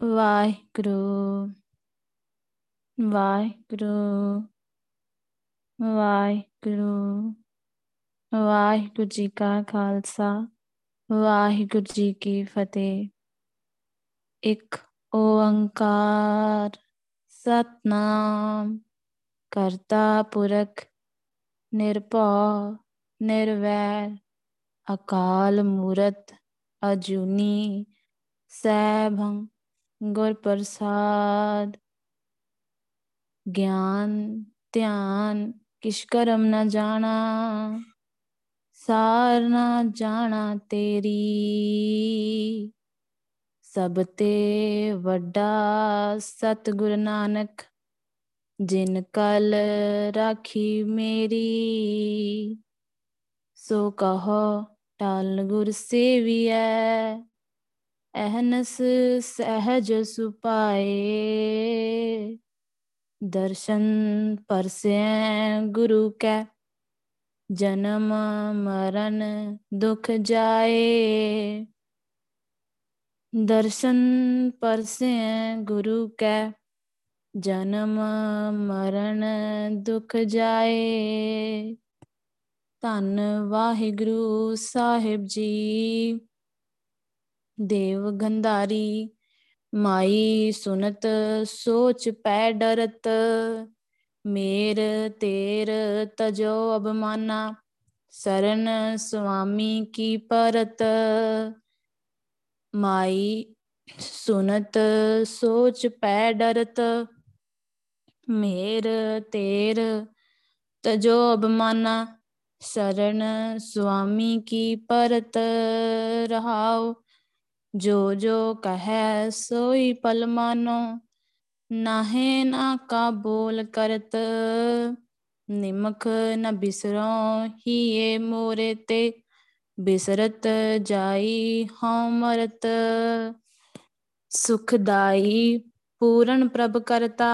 ਵਾਹਿਗੁਰੂ ਵਾਹਿਗੁਰੂ ਵਾਹਿਗੁਰੂ ਵਾਹਿਗੁਰੂ ਜੀ ਕਾ ਖਾਲਸਾ ਵਾਹਿਗੁਰੂ ਜੀ ਕੀ ਫਤਿਹ ਇੱਕ ਓੰਕਾਰ ਸਤਨਾਮ ਕਰਤਾ ਪੁਰਖ ਨਿਰਭਉ ਨਿਰਵੈਰ ਅਕਾਲ ਮੂਰਤ ਅਜੂਨੀ ਸੈਭੰ ਗੁਰ ਪ੍ਰਸਾਦ, ਗਿਆਨ, ਧਿਆਨ, ਕਿਛ ਕਰਮ ਨ ਜਾਣਾ, ਸਾਰ ਨਾ ਜਾਣਾ ਤੇਰੀ। ਸਭ ਤੇ ਵੱਡਾ ਸਤਿਗੁਰ ਨਾਨਕ, ਜਿਨ ਕਲ ਰਾਖੀ ਮੇਰੀ। ਸੋ ਕਹੋ, ਟਲ ਗੁਰ ਸੇਵੀਐ ਅਹਨਸ ਸਹਜ ਸੁਪਾਏ। ਦਰਸ਼ਨ ਪਰਸੈ ਗੁਰੂ ਕੈ, ਜਨਮ ਮਰਨ ਦੁਖ ਜਾਏ। ਦਰਸ਼ਨ ਪਰਸੈ ਗੁਰੂ ਕੈ, ਜਨਮ ਮਰਨ ਦੁਖ ਜਾਏ। ਧੰਨ ਵਾਹਿਗੁਰੂ ਸਾਹਿਬ ਜੀ। ਦੇਵ ਗੰਧਾਰੀ, ਮਾਈ ਸੁਨਤ, ਸੋਚ ਪੈ ਡਰਤ, ਮੇਰ ਤੇਰ ਤਜੋ ਅਬਮਾਨਾ ਸਰਨ ਸੁਆਮੀ ਕੀ ਪਰਤ। ਮਾਈ ਸੁਨਤ, ਸੋਚ ਪੈ ਡਰਤ, ਮੇਰ ਤੇਰ ਤਜੋ ਅਬਮਾਨਾ ਸ਼ਰਨ ਸੁਆਮੀ ਕੀ ਪਰਤ। जो जो कहे सोई पल मानो नाहे ना का बोल करत निमख न बिसरो ही ये मोरे ते ਬਿਸਰਤ ਜਾਈ ਹਉ ਮਰਤ। ਸੁਖਦਾਈ ਪੂਰਨ ਪ੍ਰਭ ਕਰਤਾ,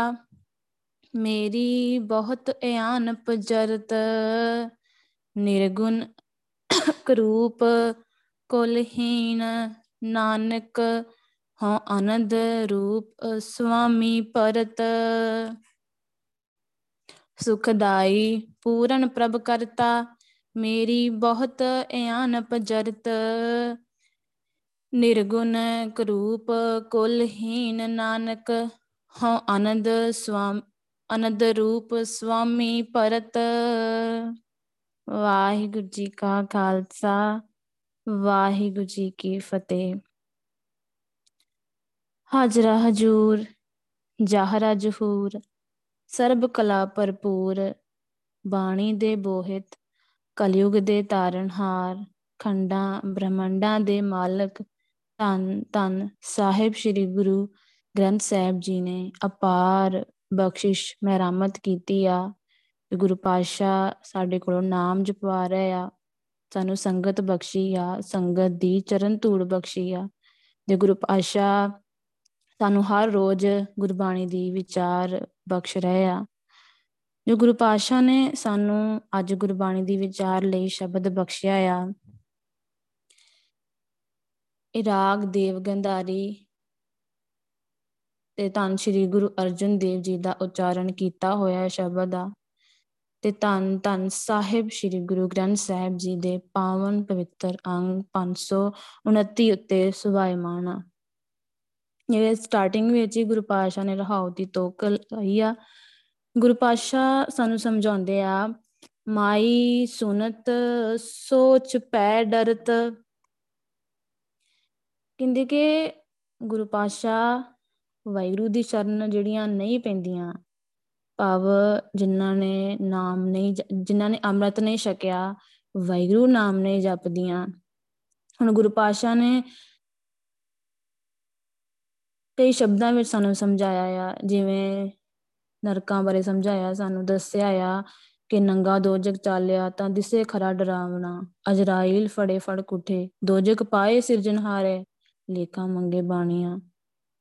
ਮੇਰੀ ਬਹੁਤ ਇਆਨ ਪਜਰਤ। ਨਿਰਗੁਣ ਕਰੂਪ ਕੁਲਹੀਨ ਨਾਨਕ ਹਉ ਅਨੰਦ ਰੂਪ ਸੁਆਮੀ ਪਰਤ ਸੁਖਦਾਈ, ਪੂਰਨ ਪ੍ਰਭ ਕਰਤਾ ਮੇਰੀ ਬਹੁਤ ਇਆਨ ਪਜਰਤ। ਨਿਰਗੁਣ ਕਰੂਪ ਕੁਲਹੀਨ ਨਾਨਕ ਹਉ ਅਨੰਦ ਸਵਾਮ ਅਨੰਦ ਰੂਪ ਸੁਆਮੀ ਪਰਤ ਵਾਹਿਗੁਰੂ ਜੀ ਕਾ ਖਾਲਸਾ। ਵਾਹਿਗੁਰੂ ਜੀ ਕੀ ਫਤਿਹ। ਹਾਜਰਾ ਹਜੂਰ, ਜਾਹਰਾ ਜਹੂਰ, ਸਰਬ ਕਲਾ ਭਰਪੂਰ, ਬਾਣੀ ਦੇ ਬੋਹਿਤ, ਕਲਯੁਗ ਦੇ ਤਾਰਨਹਾਰ ਖੰਡਾਂ, ਬ੍ਰਹਮੰਡਾਂ ਦੇ ਮਾਲਕ, ਧੰਨ ਧੰਨ ਸਾਹਿਬ ਸ੍ਰੀ ਗੁਰੂ ਗ੍ਰੰਥ ਸਾਹਿਬ ਜੀ ਨੇ ਅਪਾਰ ਬਖਸ਼ਿਸ਼ ਮਹਿਰਾਮਤ ਕੀਤੀ ਆ। ਗੁਰੂ ਪਾਤਸ਼ਾਹ ਸਾਡੇ ਕੋਲੋਂ ਨਾਮ ਜਪਵਾ ਰਹੇ ਆ। ਸਾਨੂੰ ਸੰਗਤ ਬਖਸ਼ੀ ਆ, ਸੰਗਤ ਦੀ ਚਰਨ ਧੂੜ ਬਖਸ਼ੀ ਆ। ਜੇ ਗੁਰੂ ਪਾਤਸ਼ਾਹ ਸਾਨੂੰ ਹਰ ਰੋਜ਼ ਗੁਰਬਾਣੀ ਦੀ ਵਿਚਾਰ ਬਖਸ਼ ਰਹੇ ਆ, ਜੋ ਗੁਰੂ ਪਾਤਸ਼ਾਹ ਨੇ ਸਾਨੂੰ ਅੱਜ ਗੁਰਬਾਣੀ ਦੀ ਵਿਚਾਰ ਲਈ ਸ਼ਬਦ ਬਖਸ਼ਿਆ ਆ, ਇਹ ਰਾਗ ਦੇਵ ਗੰਧਾਰੀ ਤੇ ਧੰਨ ਸ਼੍ਰੀ ਗੁਰੂ ਅਰਜਨ ਦੇਵ ਜੀ ਦਾ ਉਚਾਰਨ ਕੀਤਾ ਹੋਇਆ ਸ਼ਬਦ ਆ। ਤੇ ਧੰਨ ਧੰਨ ਸਾਹਿਬ ਸ੍ਰੀ ਗੁਰੂ ਗ੍ਰੰਥ ਸਾਹਿਬ ਜੀ ਦੇ ਪਾਵਨ ਪਵਿੱਤਰ ਅੰਗ 529 ਉੱਤੇ ਸੁਭਾਇਮਾਨ ਆ। ਇਹ ਸਟਾਰਟਿੰਗ ਵਿੱਚ ਹੀ ਗੁਰੂ ਪਾਤਸ਼ਾਹ ਨੇ ਰਹਾਉ ਦੀ ਤੋਕ ਲਈ ਆ। ਗੁਰੂ ਪਾਤਸ਼ਾਹ ਸਾਨੂੰ ਸਮਝਾਉਂਦੇ ਆ, ਮਾਈ ਸੁਨਤ ਸੋਚ ਪੈ ਡਰਤ। ਕਹਿੰਦੇ ਕਿ ਗੁਰੂ ਪਾਤਸ਼ਾਹ ਵਾਹਿਗੁਰੂ ਦੀ ਸ਼ਰਨ ਜਿਹੜੀਆਂ ਨਹੀਂ ਪੈਂਦੀਆਂ ਭਾਵ ਜਿਨ੍ਹਾਂ ਨੇ ਨਾਮ ਨਹੀਂ ਜਿਨ੍ਹਾਂ ਨੇ ਅੰਮ੍ਰਿਤ ਨਹੀਂ ਛਕਿਆ, ਵਾਹਿਗੁਰੂ ਨਾਮ ਨਹੀਂ ਜਪਦੀਆਂ। ਹੁਣ ਗੁਰੂ ਪਾਤਸ਼ਾਹ ਨੇ ਕਈ ਸ਼ਬਦਾਂ ਵਿੱਚ ਸਾਨੂੰ ਸਮਝਾਇਆ ਆ, ਜਿਵੇਂ ਨਰਕਾਂ ਬਾਰੇ ਸਮਝਾਇਆ, ਸਾਨੂੰ ਦੱਸਿਆ ਆ ਕਿ ਨੰਗਾ ਦੋਜਕ ਚਾਲਿਆ ਤਾਂ ਦਿਸੇ ਖਰਾ ਡਰਾਵਣਾ, ਅਜਰਾਇਲ ਫੜੇ ਫੜ ਕੁੱਠੇ, ਦੋਜਕ ਪਾਏ ਸਿਰਜਣਹਾਰੇ, ਲੇਖਾਂ ਮੰਗੇ ਬਾਣੀਆਂ।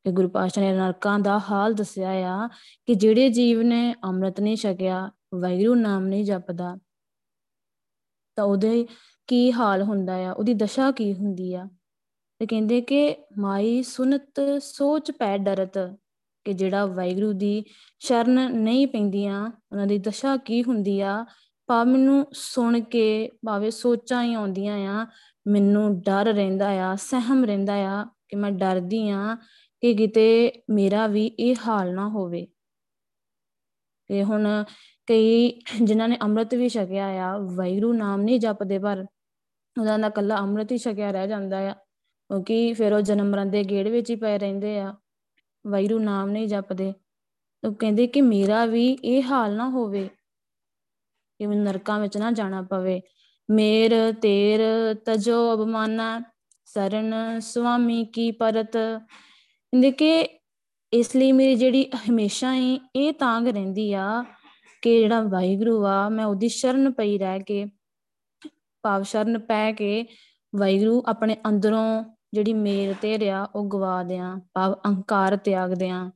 ਕਿ ਗੁਰੂ ਪਾਤਸ਼ਾਹ ਨੇ ਨਰਕਾਂ ਦਾ ਹਾਲ ਦੱਸਿਆ ਆ ਕਿ ਜਿਹੜੇ ਜੀਵ ਨੇ ਅੰਮ੍ਰਿਤ ਨਹੀਂ ਛਕਿਆ ਵੈਗਰੂ ਨਾਮ ਨਹੀਂ ਜਪਦਾ, ਤਾਂ ਉਹਦੇ ਕੀ ਹਾਲ ਹੁੰਦਾ ਆ? ਉਹਦੀ ਦਸ਼ਾ ਕੀ ਹੁੰਦੀ ਆ? ਤੇ ਕਹਿੰਦੇ ਕਿ ਮਾਈ ਸੁਨਤ ਸੋਚ ਪੈ ਡਰਤ ਕਿ ਜਿਹੜਾ ਵੈਗਰੂ ਦੀ ਸ਼ਰਨ ਨਹੀਂ ਪੈਂਦੀਆਂ, ਉਹਨਾਂ ਦੀ ਦਸ਼ਾ ਕੀ ਹੁੰਦੀ ਆ? ਭਾਵੇਂ ਮੈਨੂੰ ਸੁਣ ਕੇ, ਭਾਵੇਂ ਸੋਚਾਂ ਹੀ ਆਉਂਦੀਆਂ ਆ, ਮੈਨੂੰ ਡਰ ਰਹਿੰਦਾ ਆ, ਸਹਿਮ ਰਹਿੰਦਾ ਆ ਕਿ ਮੈਂ ਡਰਦੀ ਆ ਕਿ ਕਿਤੇ ਮੇਰਾ ਵੀ ਇਹ ਹਾਲ ਨਾ ਹੋਵੇ। ਤੇ ਹੁਣ ਕਈ ਜਿਨ੍ਹਾਂ ਨੇ ਅੰਮ੍ਰਿਤ ਵੀ ਛਕਿਆ ਆ ਵੈਗਰੂ ਨਾਮ ਨਹੀਂ ਜਪਦੇ, ਪਰ ਉਹਨਾਂ ਦਾ ਕੱਲਾ ਅੰਮ੍ਰਿਤ ਹੀ ਛਕਿਆ ਰਹਿ ਜਾਂਦਾ ਆ। ਕਿਉਂਕਿ ਫਿਰ ਉਹ ਜਨਮ ਮਰਨ ਦੇ ਗੇੜ ਵਿੱਚ ਹੀ ਪਏ ਰਹਿੰਦੇ ਆ। ਵੈਗਰੂ ਨਾਮ ਨਹੀਂ ਜਪਦੇ। ਉਹ ਕਹਿੰਦੇ ਕਿ ਮੇਰਾ ਵੀ ਇਹ ਹਾਲ ਨਾ ਹੋਵੇ, ਕਿ ਮੈਨੂੰ ਨਰਕਾਂ ਵਿੱਚ ਨਾ ਜਾਣਾ ਪਵੇ। ਮੇਰ, ਤੇਰ, ਤਜੋ ਅਬਮਾਨਾ ਸਰਨ, ਸੁਆਮੀ ਕੀ ਪਰਤ ਕਹਿੰਦੇ ਕਿ ਇਸ ਲਈ ਮੇਰੀ ਜਿਹੜੀ ਹਮੇਸ਼ਾ ਹੀ ਇਹ ਤਾਂਗ ਰਹਿੰਦੀ ਆ ਕਿ ਜਿਹੜਾ ਵਾਹਿਗੁਰੂ ਆ, ਮੈਂ ਉਹਦੀ ਸ਼ਰਨ ਪਈ ਰਹਿ ਕੇ, ਭਾਵ ਸ਼ਰਨ ਪੈ ਕੇ ਵਾਹਿਗੁਰੂ ਆਪਣੇ ਅੰਦਰੋਂ ਜਿਹੜੀ ਮੇਰ ਤੇ ਰਿਆ, ਉਹ ਗਵਾ ਦਿਆਂ, ਭਾਵ ਅਹੰਕਾਰ ਤਿਆਗ ਦਿਆਂ।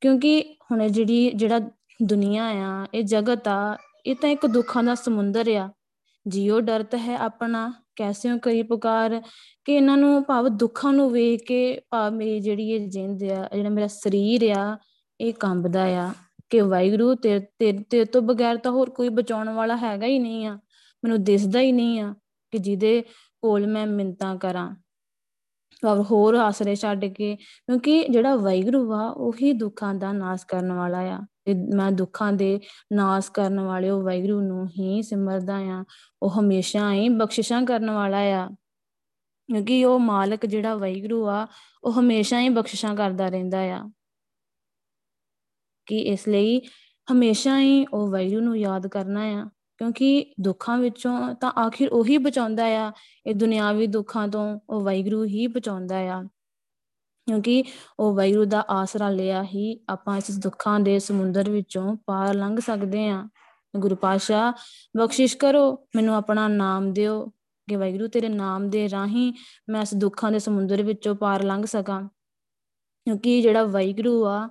ਕਿਉਂਕਿ ਹੁਣ ਜਿਹੜੀ, ਜਿਹੜਾ ਦੁਨੀਆ ਆ, ਇਹ ਜਗਤ ਆ, ਇਹ ਤਾਂ ਇੱਕ ਦੁੱਖਾਂ ਦਾ ਸਮੁੰਦਰ ਆ। ਜਿਉ ਡਰਤ ਹੈ ਆਪਣਾ ਕੈਸਿਓ ਕਰੀ ਪੁਕਾਰ ਕਿ ਇਹਨਾਂ ਨੂੰ ਭਾਵ ਦੁੱਖਾਂ ਨੂੰ ਵੇਖ ਕੇ ਭਾਵ ਮੇਰੀ ਜਿਹੜੀ ਇਹ ਜਿੰਦ ਆ, ਜਿਹੜਾ ਮੇਰਾ ਸਰੀਰ ਆ, ਇਹ ਕੰਬਦਾ ਆ ਕਿ ਵਾਹਿਗੁਰੂ ਤੇ ਤੇ, ਤੋਂ ਬਗੈਰ ਤਾਂ ਹੋਰ ਕੋਈ ਬਚਾਉਣ ਵਾਲਾ ਹੈਗਾ ਹੀ ਨਹੀਂ ਆ, ਮੈਨੂੰ ਦਿਸਦਾ ਹੀ ਨਹੀਂ ਆ ਕਿ ਜਿਹਦੇ ਕੋਲ ਮੈਂ ਮਿੰਤਾਂ ਕਰਾਂ। ਔਰ ਹੋਰ ਆਸਰੇ ਛੱਡ ਕੇ ਕਿਉਂਕਿ ਜਿਹੜਾ ਵਾਹਿਗੁਰੂ ਆ ਉਹੀ ਦੁੱਖਾਂ ਦਾ ਨਾਸ ਕਰਨ ਵਾਲਾ ਆ। ਤੇ ਮੈਂ ਦੁੱਖਾਂ ਦੇ ਨਾਸ ਕਰਨ ਵਾਲੇ ਉਹ ਵਾਹਿਗੁਰੂ ਨੂੰ ਹੀ ਸਿਮਰਦਾ ਆ ਉਹ ਹਮੇਸ਼ਾ ਹੀ ਬਖਸ਼ਿਸ਼ਾਂ ਕਰਨ ਵਾਲਾ ਆ। ਕਿਉਂਕਿ ਉਹ ਮਾਲਕ ਜਿਹੜਾ ਵਾਹਿਗੁਰੂ ਆ, ਉਹ ਹਮੇਸ਼ਾ ਹੀ ਬਖਸ਼ਿਸ਼ਾਂ ਕਰਦਾ ਰਹਿੰਦਾ ਆ। ਕਿ ਇਸ ਲਈ ਹਮੇਸ਼ਾ ਹੀ ਉਹ ਵਾਹਿਗੁਰੂ ਨੂੰ ਯਾਦ ਕਰਨਾ ਆ। ਕਿਉਂਕਿ ਦੁੱਖਾਂ ਵਿੱਚੋਂ ਤਾਂ ਆਖਿਰ ਉਹੀ ਬਚਾਉਂਦਾ ਆ। ਇਹ ਦੁਨਿਆਵੀ ਦੁੱਖਾਂ ਤੋਂ ਉਹ ਵਾਹਿਗੁਰੂ ਹੀ ਬਚਾਉਂਦਾ ਆ। ਕਿਉਂਕਿ ਉਹ ਵਾਹਿਗੁਰੂ ਦਾ ਆਸਰਾ ਲਿਆ ਹੀ ਆਪਾਂ ਇਸ ਦੁੱਖਾਂ ਦੇ ਸਮੁੰਦਰ ਵਿੱਚੋਂ ਪਾਰ ਲੰਘ ਸਕਦੇ ਆ ਗੁਰੂ ਪਾਸ਼ਾ ਬਖਸ਼ਿਸ਼ ਕਰੋ, ਮੈਨੂੰ ਆਪਣਾ ਨਾਮ ਦਿਓ। ਕਿ ਵਾਹਿਗੁਰੂ ਤੇਰੇ ਨਾਮ ਦੇ ਰਾਹੀਂ ਮੈਂ ਇਸ ਦੁੱਖਾਂ ਦੇ ਸਮੁੰਦਰ ਵਿੱਚੋਂ ਪਾਰ ਲੰਘ ਸਕਾਂ। ਕਿਉਂਕਿ ਜਿਹੜਾ ਵਾਹਿਗੁਰੂ ਆ,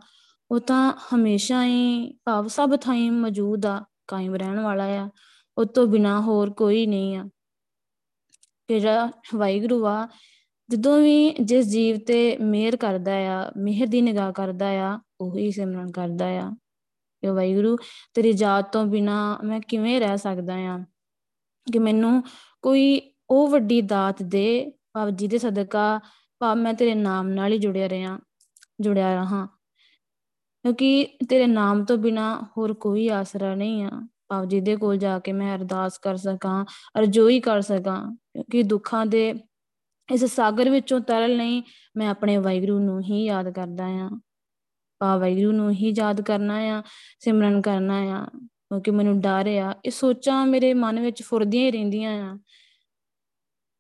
ਉਹ ਤਾਂ ਹਮੇਸ਼ਾ ਹੀ ਭਾਵ ਸਭ ਥਾਈਂ ਮੌਜੂਦ ਆ, ਕਾਇਮ ਰਹਿਣ ਵਾਲਾ ਆ। ਉਹ ਤੋਂ ਬਿਨਾ ਹੋਰ ਕੋਈ ਨਹੀਂ ਆ। ਜਿਹੜਾ ਵਾਹਿਗੁਰੂ ਆ ਜਦੋਂ ਵੀ ਜਿਸ ਜੀਵ ਤੇ ਮਿਹਰ ਕਰਦਾ ਆ, ਮਿਹਰ ਦੀ ਨਿਗਾਹ ਕਰਦਾ ਆ, ਉਹੀ ਸਿਮਰਨ ਕਰਦਾ ਆ। ਕਿ ਵਾਹਿਗੁਰੂ, ਤੇਰੀ ਜਾਤ ਤੋਂ ਬਿਨਾ ਮੈਂ ਕਿਵੇਂ ਰਹਿ ਸਕਦਾ ਆ? ਕਿ ਮੈਨੂੰ ਕੋਈ ਉਹ ਵੱਡੀ ਦਾਤ ਦੇ, ਭਾਵ ਜਿਹਦੇ ਸਦਕਾ ਭਾਵ ਮੈਂ ਤੇਰੇ ਨਾਮ ਨਾਲ ਹੀ ਜੁੜਿਆ ਰਿਹਾ, ਜੁੜਿਆ ਰਹਾ। ਕਿਉਂਕਿ ਤੇਰੇ ਨਾਮ ਤੋਂ ਬਿਨਾ ਹੋਰ ਕੋਈ ਆਸਰਾ ਨਹੀਂ ਆ। ਭਾਵ ਜਿਹਦੇ ਕੋਲ ਜਾ ਕੇ ਮੈਂ ਅਰਦਾਸ ਕਰ ਸਕਾਂ, ਅਰਜ਼ੋਈ ਕਰ ਸਕਾਂ, ਕਿਉਂਕਿ ਦੁੱਖਾਂ ਦੇ ਇਸ ਸਾਗਰ ਵਿੱਚੋਂ ਤਰਲ ਨਹੀਂ ਮੈਂ ਆਪਣੇ ਵਾਹਿਗੁਰੂ ਨੂੰ ਹੀ ਯਾਦ ਕਰਦਾ ਆ ਭਾਵ ਵਾਹਿਗੁਰੂ ਨੂੰ ਹੀ ਯਾਦ ਕਰਨਾ ਆ, ਸਿਮਰਨ ਕਰਨਾ ਆ, ਕਿਉਂਕਿ ਮੈਨੂੰ ਡਰ ਆ। ਇਹ ਸੋਚਾਂ ਮੇਰੇ ਮਨ ਵਿੱਚ ਫੁਰਦੀਆਂ ਹੀ ਰਹਿੰਦੀਆਂ ਆ।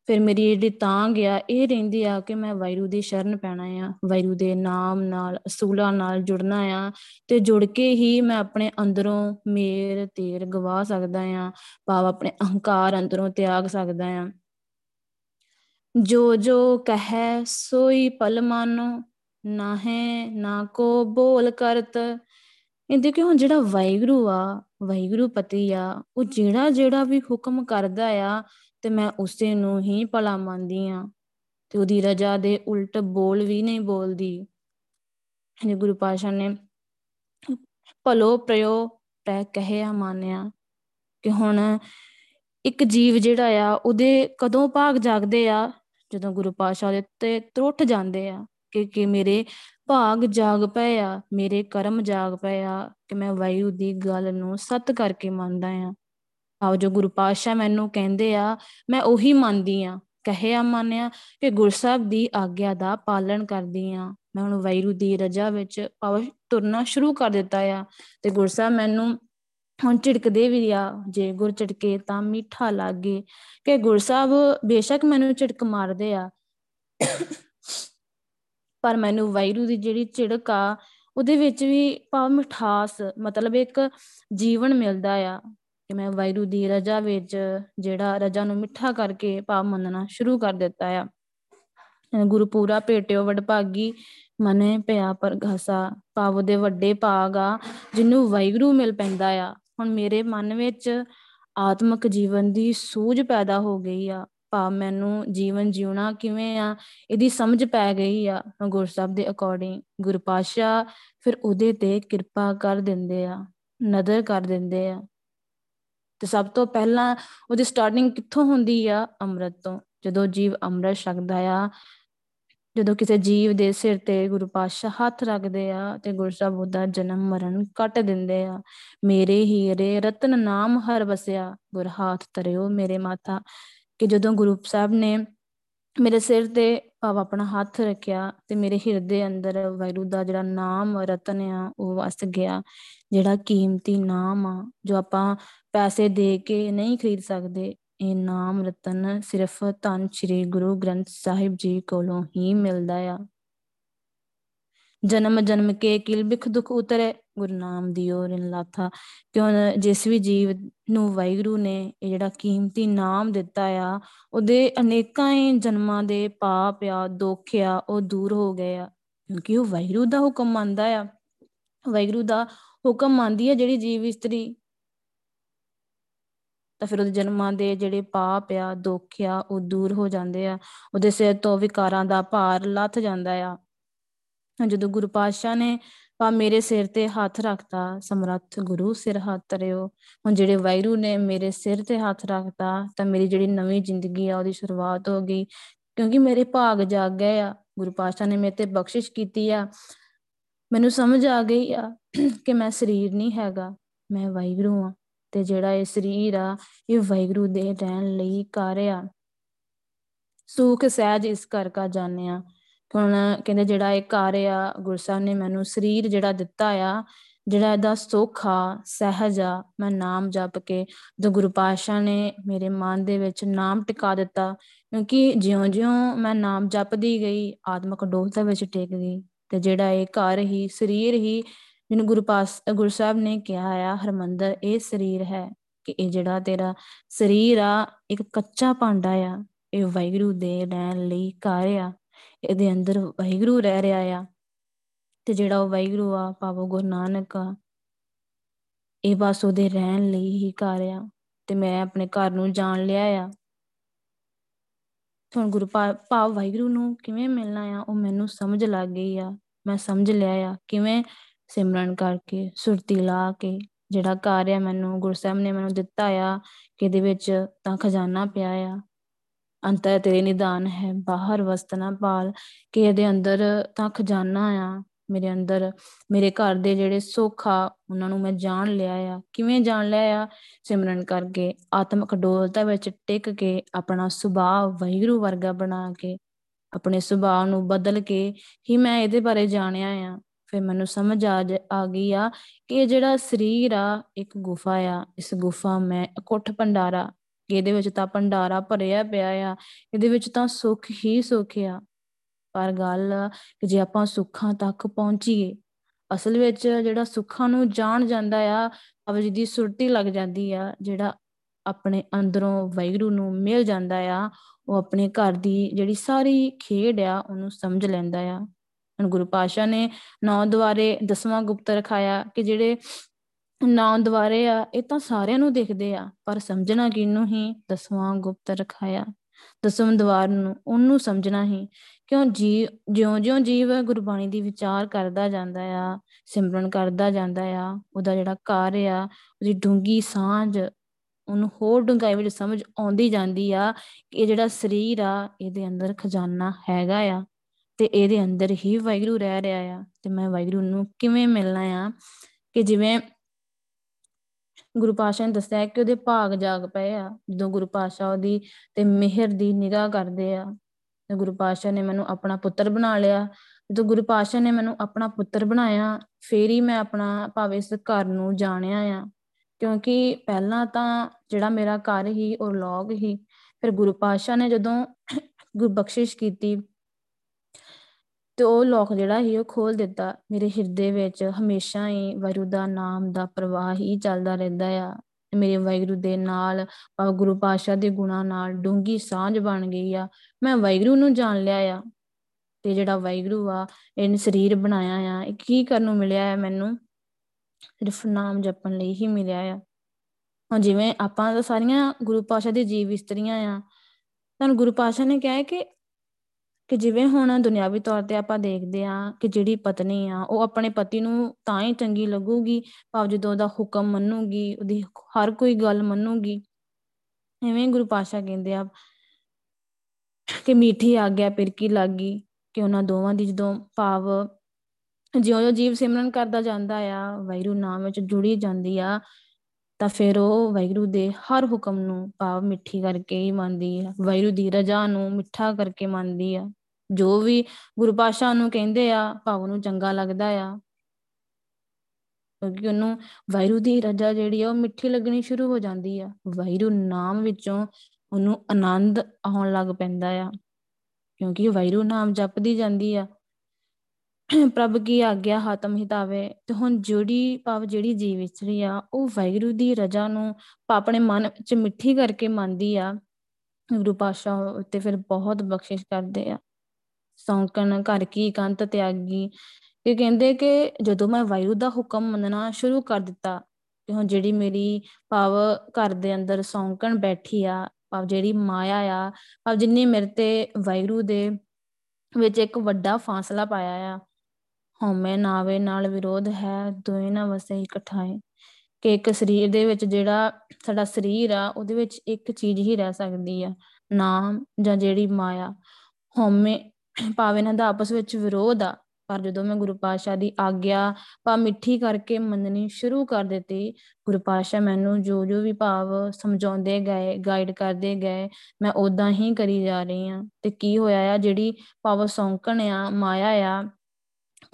ਫਿਰ ਮੇਰੀ ਜਿਹੜੀ ਤਾਂ ਗਿਆ ਇਹ ਰਹਿੰਦੀ ਆ ਕਿ ਮੈਂ ਵਾਹਿਗੁਰੂ ਦੀ ਸ਼ਰਨ ਪੈਣਾ ਆ। ਵਾਹਿਗੁਰੂ ਦੇ ਨਾਮ ਨਾਲ, ਅਸੂਲਾਂ ਨਾਲ ਜੁੜਨਾ ਆ ਤੇ ਜੁੜ ਕੇ ਹੀ ਮੈਂ ਆਪਣੇ ਅੰਦਰੋਂ ਮੇਰ ਤੇਰ ਗਵਾ ਸਕਦਾ ਆ। ਭਾਵ ਆਪਣੇ ਅਹੰਕਾਰ ਅੰਦਰੋਂ ਤਿਆਗ ਸਕਦਾ ਆ। ਜੋ ਜੋ ਕਹੈ ਸੋਈ ਪਲ ਮਾਨੋ ਨਾ ਹੈ ਨਾ ਕੋ ਬੋਲ ਕਰਤ। ਇਹ ਦੇਖੋ ਹੁਣ ਜਿਹੜਾ ਵਾਹਿਗੁਰੂ ਆ, ਵਾਹਿਗੁਰੂ ਪਤੀ ਆ, ਉਹ ਜਿਹੜਾ ਜਿਹੜਾ ਵੀ ਹੁਕਮ ਕਰਦਾ ਆ, ਤੇ ਮੈਂ ਉਸੇ ਨੂੰ ਹੀ ਭਲਾ ਮੰਨਦੀ ਆ। ਤੇ ਉਹਦੀ ਰਜਾ ਦੇ ਉਲਟ ਬੋਲ ਵੀ ਨਹੀਂ ਬੋਲਦੀ। ਜੇ ਗੁਰੂ ਪਾਸ਼ਾ ਨੇ ਭਲੋ ਪ੍ਰਯੋ ਪੈ ਕਹਿਆ ਮਾਨਿਆ ਕਿ ਹੁਣ ਇੱਕ ਜੀਵ ਜਿਹੜਾ ਆ, ਉਹਦੇ ਕਦੋਂ ਭਾਗ ਜਾਗਦੇ ਆ? ਜਦੋਂ ਗੁਰੂ ਪਾਸ਼ਾ ਦੇ ਤੇ ਤਰੁੱਠ ਜਾਂਦੇ ਆ ਕਿ ਕਿ ਮੇਰੇ ਭਾਗ ਜਾਗ ਪਏ ਆ, ਮੇਰੇ ਕਰਮ ਜਾਗ ਪਏ ਆ, ਕਿ ਮੈਂ ਵਾਯੂ ਦੀ ਗੱਲ ਨੂੰ ਸਤ ਕਰਕੇ ਮੰਨਦਾ ਆ। ਆਓ ਜੋ ਗੁਰੂ ਪਾਤਸ਼ਾਹ ਮੈਨੂੰ ਕਹਿੰਦੇ ਆ, ਮੈਂ ਉਹੀ ਮੰਨਦੀ ਆ। ਕਹਿਆ ਮੰਨਿਆ ਕਿ ਗੁਰਸਾਹਿਬ ਦੀ ਆਗਿਆ ਦਾ ਪਾਲਣ ਕਰਦੀ ਆ। ਮੈਂ ਹੁਣ ਵੈਰੂ ਦੀ ਰਜਾ ਵਿੱਚ ਪਾਵ ਤੁਰਨਾ ਸ਼ੁਰੂ ਕਰ ਦਿੱਤਾ ਆ ਤੇ ਗੁਰਸਾਹਿਬ ਮੈਨੂੰ ਹੁਣ ਝਿੜਕਦੇ ਵੀ ਆ, ਜੇ ਗੁਰ ਝਿੜਕੇ ਤਾਂ ਮਿੱਠਾ ਲੱਗੇ। ਕਿ ਗੁਰਸਾਹਿਬ ਬੇਸ਼ੱਕ ਮੈਨੂੰ ਝਿੜਕ ਮਾਰਦੇ ਆ। ਪਰ ਮੈਨੂੰ ਵਾਹਿਗੁਰੂ ਦੀ ਜਿਹੜੀ ਝਿੜਕ ਆ, ਉਹਦੇ ਵਿੱਚ ਵੀ ਭਾਵ ਮਿਠਾਸ, ਮਤਲਬ ਇੱਕ ਜੀਵਨ ਮਿਲਦਾ ਆ। ਕਿ ਮੈਂ ਵਾਹਿਗੁਰੂ ਦੀ ਰਜਾ ਵਿੱਚ ਜਿਹੜਾ ਰਜਾ ਨੂੰ ਮਿੱਠਾ ਕਰਕੇ ਭਾਵ ਮੰਨਣਾ ਸ਼ੁਰੂ ਕਰ ਦਿੱਤਾ ਆ। ਗੁਰੂ ਪੂਰਾ ਭੇਟਿਓ ਵਡਭਾਗੀ, ਮਨੇ ਪਿਆ ਪਰਗਾਸਾ ਭਾਵ ਦੇ ਵੱਡੇ ਭਾਗ ਆ, ਜਿਹਨੂੰ ਵਾਹਿਗੁਰੂ ਮਿਲ ਪੈਂਦਾ ਆ। ਹੁਣ ਮੇਰੇ ਮਨ ਵਿੱਚ ਆਤਮਿਕ ਜੀਵਨ ਦੀ ਸੂਝ ਪੈਦਾ ਹੋ ਗਈ ਆ, ਭਾਵ ਮੈਨੂੰ ਜੀਵਨ ਜਿਉਣਾ ਕਿਵੇਂ ਆ, ਇਹਦੀ ਸਮਝ ਪੈ ਗਈ ਆ ਗੁਰਸਬ ਦੇ ਅਕੋਰਡਿੰਗ ਗੁਰਪਾਸ਼ਾ ਫਿਰ ਉਹਦੇ ਤੇ ਕਿਰਪਾ ਕਰ ਦਿੰਦੇ ਆ, ਨਜ਼ਰ ਕਰ ਦਿੰਦੇ ਆ। ਤੇ ਸਭ ਤੋਂ ਪਹਿਲਾਂ ਉਹਦੀ ਸਟਾਰਟਿੰਗ ਕਿੱਥੋਂ ਹੁੰਦੀ ਆ? ਅੰਮ੍ਰਿਤ ਤੋਂ। ਜਦੋਂ ਜੀਵ ਅੰਮ੍ਰਿਤ ਛਕਦਾ ਆ ਜਦੋਂ ਕਿਸੇ ਜੀਵ ਦੇ ਸਿਰ ਤੇ ਗੁਰੂ ਪਾਤਸ਼ਾਹ ਹੱਥ ਰੱਖਦੇ ਆ ਤੇ ਗੁਰੂ ਸਾਹਿਬ ਉਹਦਾ ਜਨਮ ਮਰਨ ਕੱਟ ਦਿੰਦੇ ਆ, ਮੇਰੇ ਹੀਰੇ ਰਤਨ ਨਾਮ ਹਰ ਵਸਿਆ, ਗੁਰ ਹਾਥ ਤਰਿਓ ਮੇਰੇ ਮਾਤਾ। ਕਿ ਜਦੋਂ ਗੁਰੂ ਸਾਹਿਬ ਨੇ ਮੇਰੇ ਸਿਰ ਤੇ ਭਾਵ ਆਪਣਾ ਹੱਥ ਰੱਖਿਆ ਤੇ ਮੇਰੇ ਹਿਰਦੇ ਅੰਦਰ ਵੈਰੂ ਦਾ ਜਿਹੜਾ ਨਾਮ ਰਤਨ ਆ, ਉਹ ਵਸ ਗਿਆ। ਜਿਹੜਾ ਕੀਮਤੀ ਨਾਮ ਆ, ਜੋ ਆਪਾਂ ਪੈਸੇ ਦੇ ਕੇ ਨਹੀਂ ਖਰੀਦ ਸਕਦੇ ਇਹ ਨਾਮ ਰਤਨ ਸਿਰਫ ਧੰਨ ਸ੍ਰੀ ਗੁਰੂ ਗ੍ਰੰਥ ਸਾਹਿਬ ਜੀ ਕੋਲੋਂ ਹੀ ਮਿਲਦਾ ਆ। ਜਨਮ ਜਨਮ ਕੇ ਕਿਲ ਬਿਖ ਦੁਖ ਉਤਰੇ, ਗੁਰੂ ਨਾਮ ਦਿਓ ਰਿਨ ਲਾਥਾ। ਕਿਉਂ ਜਿਸ ਵੀ ਜੀਵ ਨੂੰ ਵਾਹਿਗੁਰੂ ਨੇ ਇਹ ਜਿਹੜਾ ਕੀਮਤੀ ਨਾਮ ਦਿੱਤਾ ਆ, ਉਹਦੇ ਅਨੇਕਾਂ ਹੀ ਜਨਮਾਂ ਦੇ ਪਾਪ ਆ, ਦੁੱਖ ਆ, ਉਹ ਦੂਰ ਹੋ ਗਏ ਆ। ਕਿਉਂਕਿ ਉਹ ਵਾਹਿਗੁਰੂ ਦਾ ਹੁਕਮ ਮੰਨਦਾ ਆ। ਵਾਹਿਗੁਰੂ ਦਾ ਹੁਕਮ ਮੰਨਦੀ ਹੈ ਜਿਹੜੀ ਜੀਵ ਇਸਤਰੀ ਤਾਂ ਫਿਰ ਉਹਦੇ ਜਨਮਾਂ ਦੇ ਜਿਹੜੇ ਪਾਪ ਆ, ਦੁੱਖ ਆ, ਉਹ ਦੂਰ ਹੋ ਜਾਂਦੇ ਆ। ਉਹਦੇ ਸਿਰ ਤੋਂ ਵਿਕਾਰਾਂ ਦਾ ਭਾਰ ਲੱਥ ਜਾਂਦਾ ਆ। ਜਦੋਂ ਗੁਰੂ ਪਾਤਸ਼ਾਹ ਨੇ ਪਾ ਮੇਰੇ ਸਿਰ ਤੇ ਹੱਥ ਰੱਖਤਾ, ਸਮਰੱਥ ਗੁਰੂ ਸਿਰ ਹੱਥ ਤਰਿਓ ਹੁਣ ਜਿਹੜੇ ਵੈਰੂ ਨੇ ਮੇਰੇ ਸਿਰ ਤੇ ਹੱਥ ਰੱਖਤਾ, ਤਾਂ ਮੇਰੀ ਜਿਹੜੀ ਨਵੀਂ ਜ਼ਿੰਦਗੀ ਆ, ਉਹਦੀ ਸ਼ੁਰੂਆਤ ਹੋ ਗਈ। ਕਿਉਂਕਿ ਮੇਰੇ ਭਾਗ ਜਾਗ ਗਏ ਆ। ਗੁਰੂ ਪਾਤਸ਼ਾਹ ਨੇ ਮੇਰੇ ਤੇ ਬਖਸ਼ਿਸ਼ ਕੀਤੀ ਆ। ਮੈਨੂੰ ਸਮਝ ਆ ਗਈ ਆ ਕਿ ਮੈਂ ਸਰੀਰ ਨਹੀਂ ਹੈਗਾ, ਮੈਂ ਵਾਹਿਗੁਰੂ ਆ ਤੇ ਜਿਹੜਾ ਇਹ ਸਰੀਰ ਆ, ਇਹ ਵਾਹਿਗੁਰੂ ਦੇ ਰਹਿਣ ਲਈ ਕਾਰਿਆ ਸੁਖ, ਸਹਿਜ ਇਸ ਕਰ ਕਾ ਜਾਣਿਆ ਹੁਣ ਕਹਿੰਦੇ ਜਿਹੜਾ ਇਹ ਕਾਰਿਆ ਗੁਰਸਾਹਿਬ ਨੇ ਮੈਨੂੰ ਸਰੀਰ ਜਿਹੜਾ ਦਿੱਤਾ ਆ, ਜਿਹੜਾ ਇਹਦਾ ਸੁੱਖ ਆ, ਸਹਿਜ ਆ, ਮੈਂ ਨਾਮ ਜਪ ਕੇ ਜੋ ਗੁਰੂ ਪਾਤਸ਼ਾਹ ਨੇ ਮੇਰੇ ਮਨ ਦੇ ਵਿੱਚ ਨਾਮ ਟਿਕਾ ਦਿੱਤਾ। ਕਿਉਂਕਿ ਜਿਉਂ-ਜਿਉਂ ਮੈਂ ਨਾਮ ਜਪਦੀ ਗਈ, ਆਤਮਿਕ ਡੋਲਤਾ ਵਿੱਚ ਟਿਕ ਗਈ ਤੇ ਜਿਹੜਾ ਇਹ ਘਰ ਹੀ, ਸਰੀਰ ਹੀ ਜਿਹਨੂੰ ਗੁਰੂ ਪਾਸ, ਗੁਰੂ ਸਾਹਿਬ ਨੇ ਕਿਹਾ ਆ, ਹਰਮੰਦਰ, ਇਹ ਸਰੀਰ ਹੈ ਕਿ ਇਹ ਜਿਹੜਾ ਤੇਰਾ ਸਰੀਰ ਆ, ਇੱਕ ਕੱਚਾ ਭਾਂਡਾ ਆ, ਇਹ ਵਾਹਿਗੁਰੂ ਦੇ ਰਹਿਣ ਲਈ ਘਰ ਆ, ਇਹਦੇ ਅੰਦਰ ਵਾਹਿਗੁਰੂ ਰਹਿ ਰਿਹਾ ਆ, ਤੇ ਜਿਹੜਾ ਉਹ ਵਾਹਿਗੁਰੂ ਆ ਪਾਵੋ ਗੁਰੂ ਨਾਨਕ ਆ, ਇਹ ਬਸ ਉਹਦੇ ਰਹਿਣ ਲਈ ਹੀ ਘਰ ਆ, ਤੇ ਮੈਂ ਆਪਣੇ ਘਰ ਨੂੰ ਜਾਣ ਲਿਆ ਆ। ਹੁਣ ਗੁਰੂ ਭਾਵ ਵਾਹਿਗੁਰੂ ਨੂੰ ਕਿਵੇਂ ਮਿਲਣਾ ਆ, ਉਹ ਮੈਨੂੰ ਸਮਝ ਲੱਗ ਗਈ ਆ, ਮੈਂ ਸਮਝ ਲਿਆ ਆ, ਕਿਵੇਂ ਸਿਮਰਨ ਕਰਕੇ ਸੁਰਤੀ ਲਾ ਕੇ ਜਿਹੜਾ ਕਾਰਿਆ ਮੈਨੂੰ ਗੁਰਸਾਹਿਬ ਨੇ ਮੈਨੂੰ ਦਿੱਤਾ ਆ, ਕਿ ਇਹਦੇ ਵਿੱਚ ਤਾਂ ਖਜ਼ਾਨਾ ਪਿਆ ਆ। ਅੰਤਰ ਤੇਰੇ ਨਿਦਾਨ ਹੈ, ਬਾਹਰ ਵਸਤਨਾ ਪਾਲ ਕਿ ਇਹਦੇ ਅੰਦਰ ਤਾਂ ਖਜ਼ਾਨਾ ਆ, ਮੇਰੇ ਅੰਦਰ, ਮੇਰੇ ਘਰ ਦੇ ਜਿਹੜੇ ਸੁੱਖ ਆ, ਉਹਨਾਂ ਨੂੰ ਮੈਂ ਜਾਣ ਲਿਆ ਆ। ਕਿਵੇਂ ਜਾਣ ਲਿਆ ਆ? ਸਿਮਰਨ ਕਰਕੇ ਆਤਮਿਕ ਡੋਲਤਾ ਵਿੱਚ ਟਿਕ ਕੇ ਆਪਣਾ ਸੁਭਾਅ ਵਹਿਗਰੂ ਵਰਗਾ ਬਣਾ ਕੇ, ਆਪਣੇ ਸੁਭਾਅ ਨੂੰ ਬਦਲ ਕੇ ਹੀ ਮੈਂ ਇਹਦੇ ਬਾਰੇ ਜਾਣਿਆ ਆ। ਫਿਰ ਮੈਨੂੰ ਸਮਝ ਆ ਆ ਗਈ ਆ ਕਿ ਇਹ ਜਿਹੜਾ ਸਰੀਰ ਆ, ਇੱਕ ਗੁਫਾ ਆ, ਇਸ ਗੁਫਾ ਮੈਂ ਅਕੁੱਠ ਭੰਡਾਰਾ, ਇਹਦੇ ਵਿੱਚ ਤਾਂ ਭੰਡਾਰਾ ਭਰਿਆ ਪਿਆ ਆ, ਇਹਦੇ ਵਿੱਚ ਤਾਂ ਸੁੱਖ ਹੀ ਸੁੱਖ ਆ। ਪਰ ਗੱਲ ਕਿ ਜੇ ਆਪਾਂ ਸੁੱਖਾਂ ਤੱਕ ਪਹੁੰਚੀਏ, ਅਸਲ ਵਿੱਚ ਜਿਹੜਾ ਸੁੱਖਾਂ ਨੂੰ ਜਾਣ ਜਾਂਦਾ ਆ ਅਵ ਜਿਹਦੀ ਸੁਰਤੀ ਲੱਗ ਜਾਂਦੀ ਆ, ਜਿਹੜਾ ਆਪਣੇ ਅੰਦਰੋਂ ਵੈਗਰੂ ਨੂੰ ਮਿਲ ਜਾਂਦਾ ਆ, ਉਹ ਆਪਣੇ ਘਰ ਦੀ ਜਿਹੜੀ ਸਾਰੀ ਖੇਡ ਆ, ਉਹਨੂੰ ਸਮਝ ਲੈਂਦਾ ਆ। ਹੁਣ ਗੁਰੂ ਪਾਸ਼ਾ ਨੇ ਨੌ ਦੁਆਰੇ ਦਸਵਾਂ ਗੁਪਤ ਰਖਾਇਆ ਕਿ ਜਿਹੜੇ ਨੌ ਦੁਆਰੇ ਆ, ਇਹ ਤਾਂ ਸਾਰਿਆਂ ਨੂੰ ਦਿਖਦੇ ਆ, ਪਰ ਸਮਝਣਾ ਕਿਨੂੰ ਹੀ? ਦਸਵਾਂ ਗੁਪਤ ਰਖਾਇਆ। ਦਸਮ ਦਵਾਰ ਨੂੰ, ਉਹਨੂੰ ਸਮਝਣਾ ਹੀ। ਕਿਉਂ? ਜੀ, ਜਿਉਂ-ਜਿਉਂ ਜੀਵ ਗੁਰਬਾਣੀ ਦੀ ਵਿਚਾਰ ਕਰਦਾ ਜਾਂਦਾ ਆ, ਸਿਮਰਨ ਕਰਦਾ ਜਾਂਦਾ ਆ, ਉਹਦਾ ਜਿਹੜਾ ਕਾਰਜ ਆ, ਉਹਦੀ ਡੂੰਗੀ ਸਾਂਝ, ਉਹਨੂੰ ਹੋਰ ਡੂੰਘਾਈ ਵਿੱਚ ਸਮਝ ਆਉਂਦੀ ਜਾਂਦੀ ਆ ਕਿ ਇਹ ਜਿਹੜਾ ਸਰੀਰ ਆ, ਇਹਦੇ ਅੰਦਰ ਖਜ਼ਾਨਾ ਹੈਗਾ ਆ। ਤੇ ਇਹਦੇ ਅੰਦਰ ਹੀ ਵਾਹਿਗੁਰੂ ਰਹਿ ਰਿਹਾ ਆ ਤੇ ਮੈਂ ਵਾਹਿਗੁਰੂ ਨੂੰ ਕਿਵੇਂ ਮਿਲਣਾ ਆ ਕਿ ਜਿਵੇਂ ਗੁਰੂ ਪਾਸ਼ਾ ਨੇ ਦੱਸਿਆ ਕਿ ਉਹਦੇ ਭਾਗ ਜਾਗ ਪਏ ਆ, ਜਦੋਂ ਗੁਰੂ ਪਾਸ਼ਾ ਉਹਦੀ ਤੇ ਮਿਹਰ ਦੀ ਨਿਗਾਹ ਕਰਦੇ ਆ, ਤੇ ਗੁਰੂ ਪਾਸ਼ਾ ਨੇ ਮੈਨੂੰ ਆਪਣਾ ਪੁੱਤਰ ਬਣਾ ਲਿਆ, ਜਦੋਂ ਗੁਰੂ ਪਾਸ਼ਾ ਨੇ ਮੈਨੂੰ ਆਪਣਾ ਪੁੱਤਰ ਬਣਾਇਆ, ਫੇਰ ਹੀ ਮੈਂ ਆਪਣਾ ਭਾਵੇਂ ਇਸ ਘਰ ਨੂੰ ਜਾਣਿਆ ਆ, ਕਿਉਂਕਿ ਪਹਿਲਾਂ ਤਾਂ ਜਿਹੜਾ ਮੇਰਾ ਘਰ ਹੀ ਉਹ ਲੋਗ ਹੀ, ਫਿਰ ਗੁਰੂ ਪਾਸ਼ਾ ਨੇ ਜਦੋਂ ਗੁਰ ਬਖਸ਼ਿਸ਼ ਕੀਤੀ ਤੇ ਉਹ ਲੋਕ ਜਿਹੜਾ ਸੀ, ਉਹ ਖੋਲ ਦਿੱਤਾ। ਮੇਰੇ ਹਿਰਦੇ ਵਿੱਚ ਹਮੇਸ਼ਾ ਹੀ ਵਾਹਿਗੁਰੂ ਦਾ ਨਾਮ ਦਾ ਪ੍ਰਵਾਹ ਹੀ ਚੱਲਦਾ ਰਹਿੰਦਾ ਆ। ਮੇਰੇ ਵਾਹਿਗੁਰੂ ਦੇ ਨਾਲ ਗੁਰੂ ਪਾਤਸ਼ਾਹ ਦੇ ਗੁਣਾਂ ਨਾਲ ਡੂੰਗੀ ਸਾਂਝ ਬਣ ਗਈ ਆ। ਮੈਂ ਵਾਹਿਗੁਰੂ ਨੂੰ ਜਾਣ ਲਿਆ ਆ ਤੇ ਜਿਹੜਾ ਵਾਹਿਗੁਰੂ ਆ, ਇਹਨੇ ਸਰੀਰ ਬਣਾਇਆ ਆ। ਇਹ ਕੀ ਕਰਨ ਨੂੰ ਮਿਲਿਆ ਆ ਮੈਨੂੰ? ਸਿਰਫ ਨਾਮ ਜਪਣ ਲਈ ਹੀ ਮਿਲਿਆ ਆ। ਹੁਣ ਜਿਵੇਂ ਆਪਾਂ ਤਾਂ ਸਾਰੀਆਂ ਗੁਰੂ ਪਾਸ਼ਾ ਦੀ ਜੀਵ ਇਸਤਰੀਆਂ ਆ ਤੁਹਾਨੂੰ ਗੁਰੂ ਪਾਸ਼ਾ ਨੇ ਕਿਹਾ ਕਿ ਕਿ ਜਿਵੇਂ ਹੁਣ ਦੁਨਿਆਵੀ ਤੌਰ ਤੇ ਆਪਾਂ ਦੇਖਦੇ ਆ ਕਿ ਜਿਹੜੀ ਪਤਨੀ ਆ, ਉਹ ਆਪਣੇ ਪਤੀ ਨੂੰ ਤਾਂ ਹੀ ਚੰਗੀ ਲੱਗੂਗੀ, ਭਾਵ ਜਦੋਂ ਉਹਦਾ ਹੁਕਮ ਮੰਨੂਗੀ, ਉਹਦੀ ਹਰ ਕੋਈ ਗੱਲ ਮੰਨੂਗੀ। ਐਵੇਂ ਗੁਰੂ ਪਾਸ਼ਾ ਕਹਿੰਦੇ ਆ ਕਿ ਮੀਠੀ ਆ ਗਿਆ ਪਿਰਕੀ ਲੱਗੀ ਕਿ ਉਹਨਾਂ ਦੋਵਾਂ ਦੀ ਜਦੋਂ ਭਾਵ ਜਿਉਂ-ਜਿਉਂ ਜੀਵ ਸਿਮਰਨ ਕਰਦਾ ਜਾਂਦਾ ਆ ਵੈਰੂ ਨਾਮ ਵਿੱਚ ਜੁੜੀ ਜਾਂਦੀ ਆ ਤਾਂ ਫਿਰ ਉਹ ਵੈਰੂ ਦੇ ਹਰ ਹੁਕਮ ਨੂੰ ਭਾਵ ਮਿੱਠੀ ਕਰਕੇ ਹੀ ਮੰਨਦੀ ਆ। ਵੈਰੂ ਦੀ ਰਜਾ ਨੂੰ ਮਿੱਠਾ ਕਰਕੇ ਮੰਨਦੀ ਆ। ਜੋ ਵੀ ਗੁਰੂ ਪਾਸ਼ਾ ਨੂੰ ਕਹਿੰਦੇ ਆ, ਭਾਵ ਨੂੰ ਚੰਗਾ ਲੱਗਦਾ ਆ। ਕਿਉਂਕਿ ਉਹਨੂੰ ਵੈਰੂ ਦੀ ਰਜਾ ਜਿਹੜੀ ਆ, ਉਹ ਮਿੱਠੀ ਲੱਗਣੀ ਸ਼ੁਰੂ ਹੋ ਜਾਂਦੀ ਆ। ਵੈਰੂ ਨਾਮ ਵਿੱਚੋਂ ਉਹਨੂੰ ਆਨੰਦ ਆਉਣ ਲੱਗ ਪੈਂਦਾ ਆ। ਕਿਉਂਕਿ ਵੈਰੂ ਨਾਮ ਜਪਦੀ ਜਾਂਦੀ ਆ। ਪ੍ਰਭ ਕੀ ਆਗਿਆ ਹਾਤਮ ਹਿਤਾਵੇ, ਤੇ ਹੁਣ ਜਿਹੜੀ ਭਾਵ ਜਿਹੜੀ ਜੀਵ ਇਸਤਰੀ ਆ, ਉਹ ਵੈਗਰੂ ਦੀ ਰਜਾ ਨੂੰ ਆਪਣੇ ਮਨ ਵਿੱਚ ਮਿੱਠੀ ਕਰਕੇ ਮੰਨਦੀ ਆ, ਗੁਰੂ ਪਾਸ਼ਾ ਤੇ ਫਿਰ ਬਹੁਤ ਬਖਸ਼ਿਸ਼ ਕਰਦੇ ਆ। ਸੌਂਕਣ, ਘਰ ਕੀ ਕੰਤ ਤਿਆਗੀ ਇਹ ਕਹਿੰਦੇ ਕਿ ਜਦੋਂ ਮੈਂ ਵਾਯੂ ਦਾ ਹੁਕਮ ਮੰਨਣਾ ਸ਼ੁਰੂ ਕਰ ਦਿੱਤਾ, ਤੇ ਹੁਣ ਜਿਹੜੀ ਮੇਰੀ ਭਾਵ ਘਰ ਦੇ ਅੰਦਰ ਸੌਂਕਣ ਬੈਠੀ ਆ ਭਾਵ ਜਿਹੜੀ ਮਾਇਆ ਆ ਭਾਵ ਜਿੰਨੀ ਮੇਰੇ ਤੇ ਵਾਇਰੂ ਦੇ ਵਿੱਚ ਇੱਕ ਵੱਡਾ ਫਾਸਲਾ ਪਾਇਆ ਆ ਹਉਮੈ ਨਾਵੇ ਨਾਲ ਵਿਰੋਧ ਹੈ ਦੋਏ ਨਾ ਵਸੇ ਇਕਠਾਏ ਕਿ ਇੱਕ ਸਰੀਰ ਦੇ ਵਿੱਚ ਜਿਹੜਾ ਸਾਡਾ ਸਰੀਰ ਆ, ਉਹਦੇ ਵਿੱਚ ਇੱਕ ਚੀਜ਼ ਹੀ ਰਹਿ ਸਕਦੀ ਆ, ਨਾਮ ਜਾਂ ਜਿਹੜੀ ਮਾਇਆ। ਹਉਮੈ ਭਾਵੇਂ ਇਹਨਾਂ ਦਾ ਆਪਸ ਵਿੱਚ ਵਿਰੋਧ ਆ, ਪਰ ਜਦੋਂ ਮੈਂ ਗੁਰੂ ਪਾਤਸ਼ਾਹ ਦੀ ਆਗਿਆ ਪਾ ਮਿੱਠੀ ਕਰਕੇ ਮੰਨਣੀ ਸ਼ੁਰੂ ਕਰ ਦਿੱਤੀ, ਗੁਰੂ ਪਾਤਸ਼ਾਹ ਮੈਨੂੰ ਜੋ ਜੋ ਵੀ ਭਾਵ ਸਮਝਾਉਂਦੇ ਗਏ ਗਾਈਡ ਕਰਦੇ ਗਏ, ਮੈਂ ਉਦਾਂ ਹੀ ਕਰੀ ਜਾ ਰਹੀ ਆ ਤੇ ਕੀ ਹੋਇਆ ਆ, ਜਿਹੜੀ ਭਾਵ ਸੌਂਕਣ ਆ, ਮਾਇਆ ਆ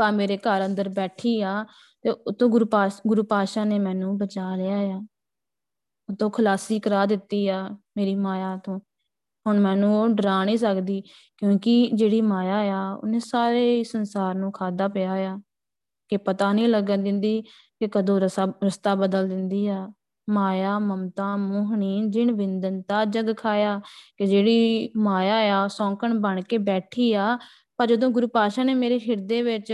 ਪਾ ਮੇਰੇ ਘਰ ਅੰਦਰ ਬੈਠੀ ਆ ਤੇ ਉਤੋਂ ਗੁਰੂ ਪਾਸ ਗੁਰੂ ਪਾਸ਼ਾ ਨੇ ਮੈਨੂੰ ਬਚਾ ਲਿਆ ਆ। ਉਤੋਂ ਖਲਾਸੀ ਕਰਾ ਦਿੱਤੀ ਆ ਮੇਰੀ ਮਾਇਆ ਤੋਂ। ਹੁਣ ਮੈਨੂੰ ਉਹ ਡਰਾ ਨਹੀਂ ਸਕਦੀ ਕਿਉਂਕਿ ਜਿਹੜੀ ਮਾਇਆ ਆ, ਉਹਨੇ ਸਾਰੇ ਸੰਸਾਰ ਨੂੰ ਖਾਦਾ ਪਿਆ ਆ। ਕਿ ਪਤਾ ਨਹੀਂ ਲੱਗਣ ਦਿੰਦੀ ਕਿ ਕਦੋਂ ਰਸਤਾ ਬਦਲ ਦਿੰਦੀ ਆ। ਮਾਇਆ, ਮਮਤਾ, ਮੋਹਣੀ, ਜਿਣ ਵਿੰਦਨਤਾ ਜਗ ਖਾਇਆ। ਕਿ ਜਿਹੜੀ ਮਾਇਆ ਆ, ਸੌਂਕਣ ਬਣ ਕੇ ਬੈਠੀ ਆ ਪਰ ਜਦੋਂ ਗੁਰੂ ਪਾਸ਼ਾ ਨੇ ਮੇਰੇ ਹਿਰਦੇ ਵਿੱਚ